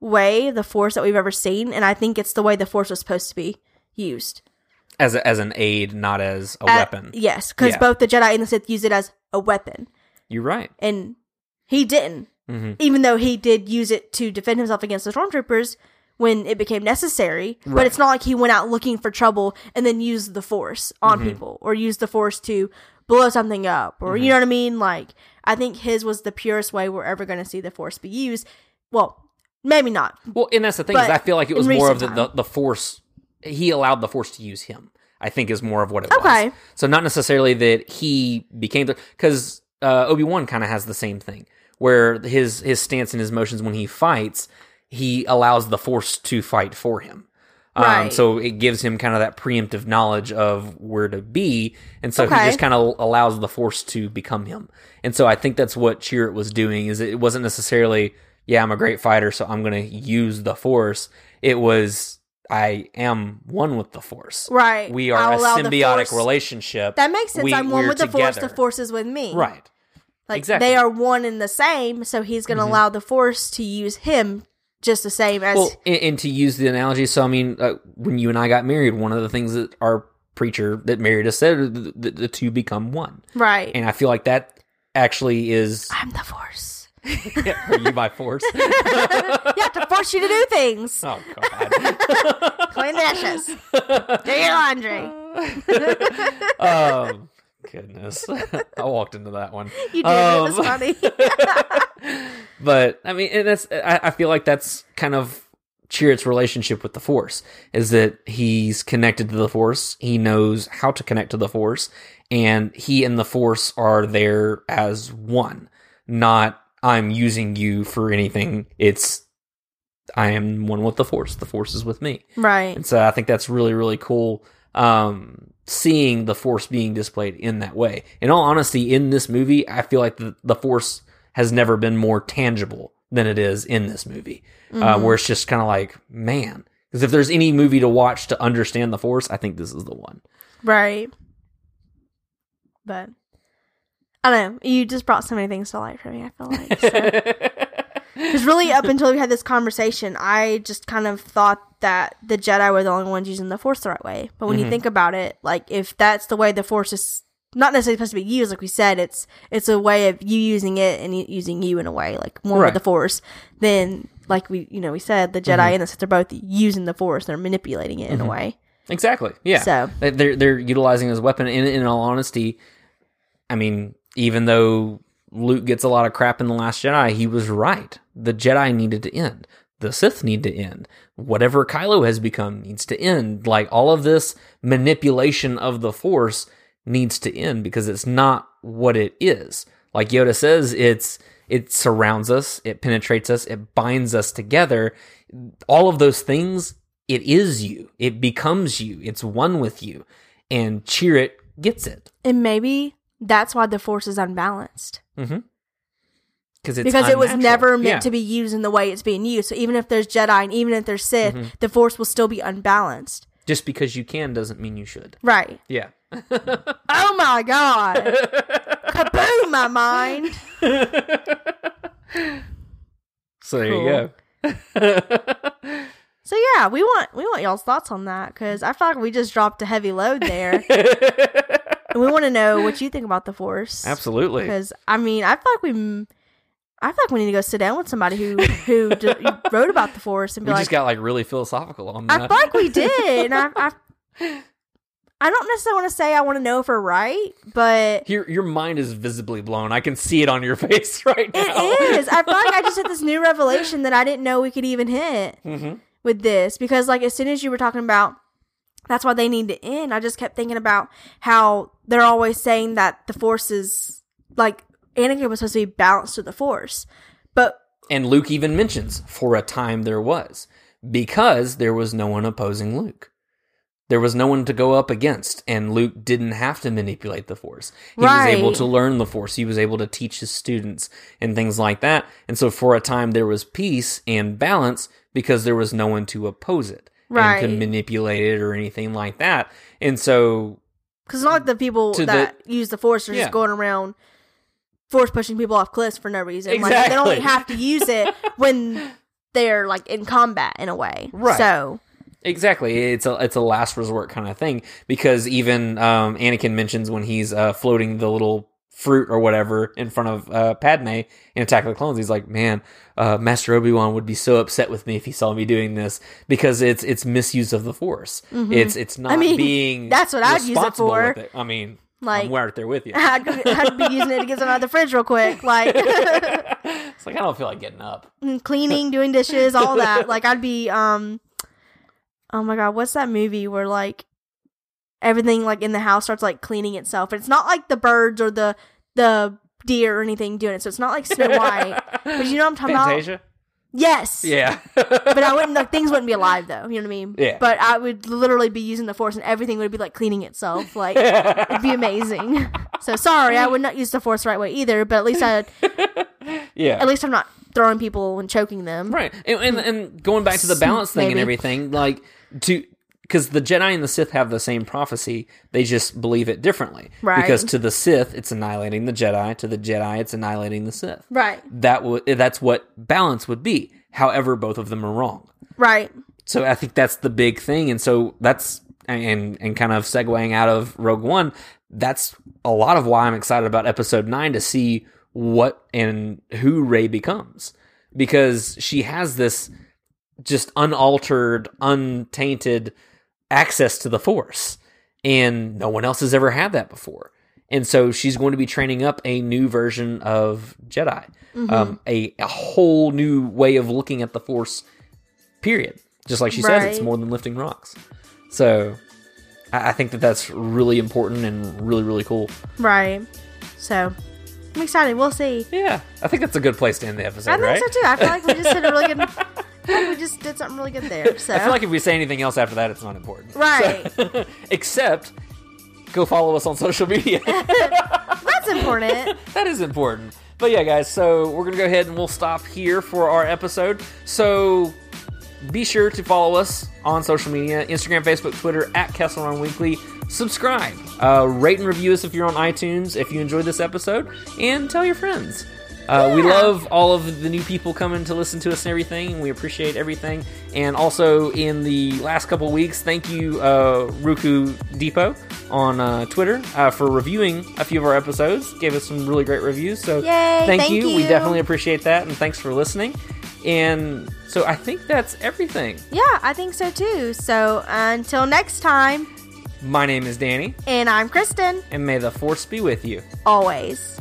way the force that we've ever seen, and I think it's the way the force was supposed to be used. As a, as an aid not as a Uh, weapon Yes, because Yeah. both the Jedi and the Sith use it as a weapon, you're right and he didn't. Mhm. Even though he did use it to defend himself against the stormtroopers when it became necessary, but it's not like he went out looking for trouble and then used the force on Mm-hmm. people or used the force to blow something up or Mm-hmm. you know what I mean. Like I think his was the purest way we're ever going to see the force be used. Well, maybe not. Well, and that's the thing is, I feel like it was more of the, the the force. He allowed the force to use him. I think is more of what it Okay. was. So not necessarily that he became the because uh, Obi Wan kind of has the same thing where his his stance and his motions when he fights, he allows the force to fight for him. Um, so it gives him kind of that preemptive knowledge of where to be, and so he just kind of allows the force to become him. And so I think that's what Chirrut was doing. Is it wasn't necessarily, yeah, I'm a great fighter, so I'm going to use the force. It was, I am one with the force. Right. We are I'll a symbiotic relationship. That makes sense. We- I'm one with the force. The together. force is with me. Right. Like Exactly. Mm-hmm. they are one and the same. So he's going to allow the force to use him just the same as Well, and, and to use the analogy, so I mean, uh, when you and I got married, one of the things that our preacher that married us said, the, the, the two become one. right. And I feel like that actually is. I'm the force. are you by force? yeah, to force you to do things. oh God. Clean the dishes. Do your laundry. um, goodness, I walked into that one. You did. it was Um, funny. but I mean, and that's I, I feel like that's kind of Chirrut's relationship with the Force is that he's connected to the Force. He knows how to connect to the Force, and he and the Force are there as one. Not I'm using you for anything. It's I am one with the Force. The Force is with me. right. And so I think that's really, really cool. Um, seeing the force being displayed in that way. In all honesty, in this movie, I feel like the, the force has never been more tangible than it is in this movie, uh, where it's just kind of like, man, because if there's any movie to watch to understand the force, I think this is the one. Right. But I don't know. You just brought so many things to light for me. I feel like because really, up until we had this conversation, I just kind of thought that the Jedi were the only ones using the Force the right way. But when Mm-hmm. you think about it, like if that's the way the Force is not necessarily supposed to be used, like we said, it's it's a way of you using it and using you in a way, like more Right. with the Force. Then, like we you know we said, the Jedi Mm-hmm. and the Sith are both using the Force. They're manipulating it in a way. Exactly. Yeah. So- They- they're they're utilizing it as a weapon. And in all honesty, I mean, even though Luke gets a lot of crap in the Last Jedi, he was right. The Jedi needed to end. The Sith need to end. Whatever Kylo has become needs to end. Like all of this manipulation of the Force needs to end because it's not what it is. Like Yoda says, it's it surrounds us, it penetrates us, it binds us together. All of those things, it is you. It becomes you. It's one with you. And Chirrut gets it. And maybe that's why the Force is unbalanced. Because it's because it was never meant Yeah. to be used in the way it's being used. So even if there's Jedi and even if there's Sith, Mm-hmm. the Force will still be unbalanced. Just because you can doesn't mean you should. Right. Yeah. Oh my god. Kaboom, my mind. So there you go. So yeah, we want we want y'all's thoughts on that because I feel like we just dropped a heavy load there, and we want to know what you think about the Force. Absolutely. Because I mean, I feel like we, I feel like we need to go sit down with somebody who who d- wrote about the Force and be We like, just got like really philosophical on I that. feel like we did, and I, I, I don't necessarily want to say I want to know if we're right, but your your mind is visibly blown. I can see it on your face right now. It is. I feel like I just hit this new revelation that I didn't know we could even hit Mhm. with this because, like, as soon as you were talking about that's why they need to end, I just kept thinking about how they're always saying that the force is like Anakin was supposed to be balanced to the force, but And Luke even mentions for a time there was because there was no one opposing Luke. There was no one to go up against, and Luke didn't have to manipulate the Force. He was able to learn the Force. He was able to teach his students and things like that. And so, for a time, there was peace and balance because there was no one to oppose it Right. and to manipulate it or anything like that. And so, because not like the people To the- that use the force are Yeah. just going around force pushing people off cliffs for no reason. Like they Exactly. only have to use it when they're like in combat in a way. Right. So Exactly, it's a it's a last resort kind of thing because even um, Anakin mentions when he's uh, floating the little fruit or whatever in front of uh, Padme in Attack of the Clones, he's like, "Man, uh, Master Obi Wan would be so upset with me if he saw me doing this because it's it's misuse of the Force. It's it's not Mm-hmm. I mean, being that's what I'd use it for. it. I mean, Like- I'm right there with you. I'd, I'd be using it to get some out of the fridge real quick, like it's like I don't feel like getting up. cleaning, doing dishes, all that. Like I'd be, um, oh my god, what's that movie where like everything like in the house starts like cleaning itself? And it's not like the birds or the the deer or anything doing it, so it's not like Snow White. but you know what I'm talking about? Fantasia. Yes. Yeah. But I wouldn't. Like, things wouldn't be alive though. You know what I mean? Yeah. But I would literally be using the force, and everything would be like cleaning itself. Like it'd be amazing. So sorry, I would not use the force the right way either. But at least I, yeah. at least I'm not throwing people and choking them. Right, and, and and going back to the balance thing and everything, like to because the Jedi and the Sith have the same prophecy, they just believe it differently. Right. Because to the Sith, it's annihilating the Jedi. To the Jedi, it's annihilating the Sith. Right. That would that's what balance would be. However, both of them are wrong. Right. So I think that's the big thing, and so that's and and kind of segueing out of Rogue One. That's a lot of why I'm excited about Episode Nine to see what and who Rey becomes because she has this just unaltered, untainted access to the Force, and no one else has ever had that before. And so she's going to be training up a new version of Jedi, um, a, a whole new way of looking at the Force. Period. Just like she says, it's more than lifting rocks. So I, I think that that's really important and really really cool. Right. So I'm excited. We'll see. Yeah, I think that's a good place to end the episode, I think right? so too. I feel like we just did a really good. I feel like we just did something really good there. So I feel like if we say anything else after that, it's not important. right. Except go follow us on social media. That's important. that is important. But yeah, guys, so we're going to go ahead and we'll stop here for our episode. So be sure to follow us on social media Instagram, Facebook, Twitter, at Kessel Run Weekly. Subscribe, uh, rate and review us if you're on iTunes if you enjoyed this episode, and tell your friends. Uh, We love all of the new people coming to listen to us and everything, we appreciate everything. And also, in the last couple weeks, thank you, uh, Ruku Depot on uh, Twitter uh, for reviewing a few of our episodes. Gave us some really great reviews. So Yay, thank, thank you. We definitely appreciate that, and thanks for listening. And so I think that's everything. Yeah, I think so too. So until next time, My name is Danny, and I'm Kristen. and may the force be with you. Always.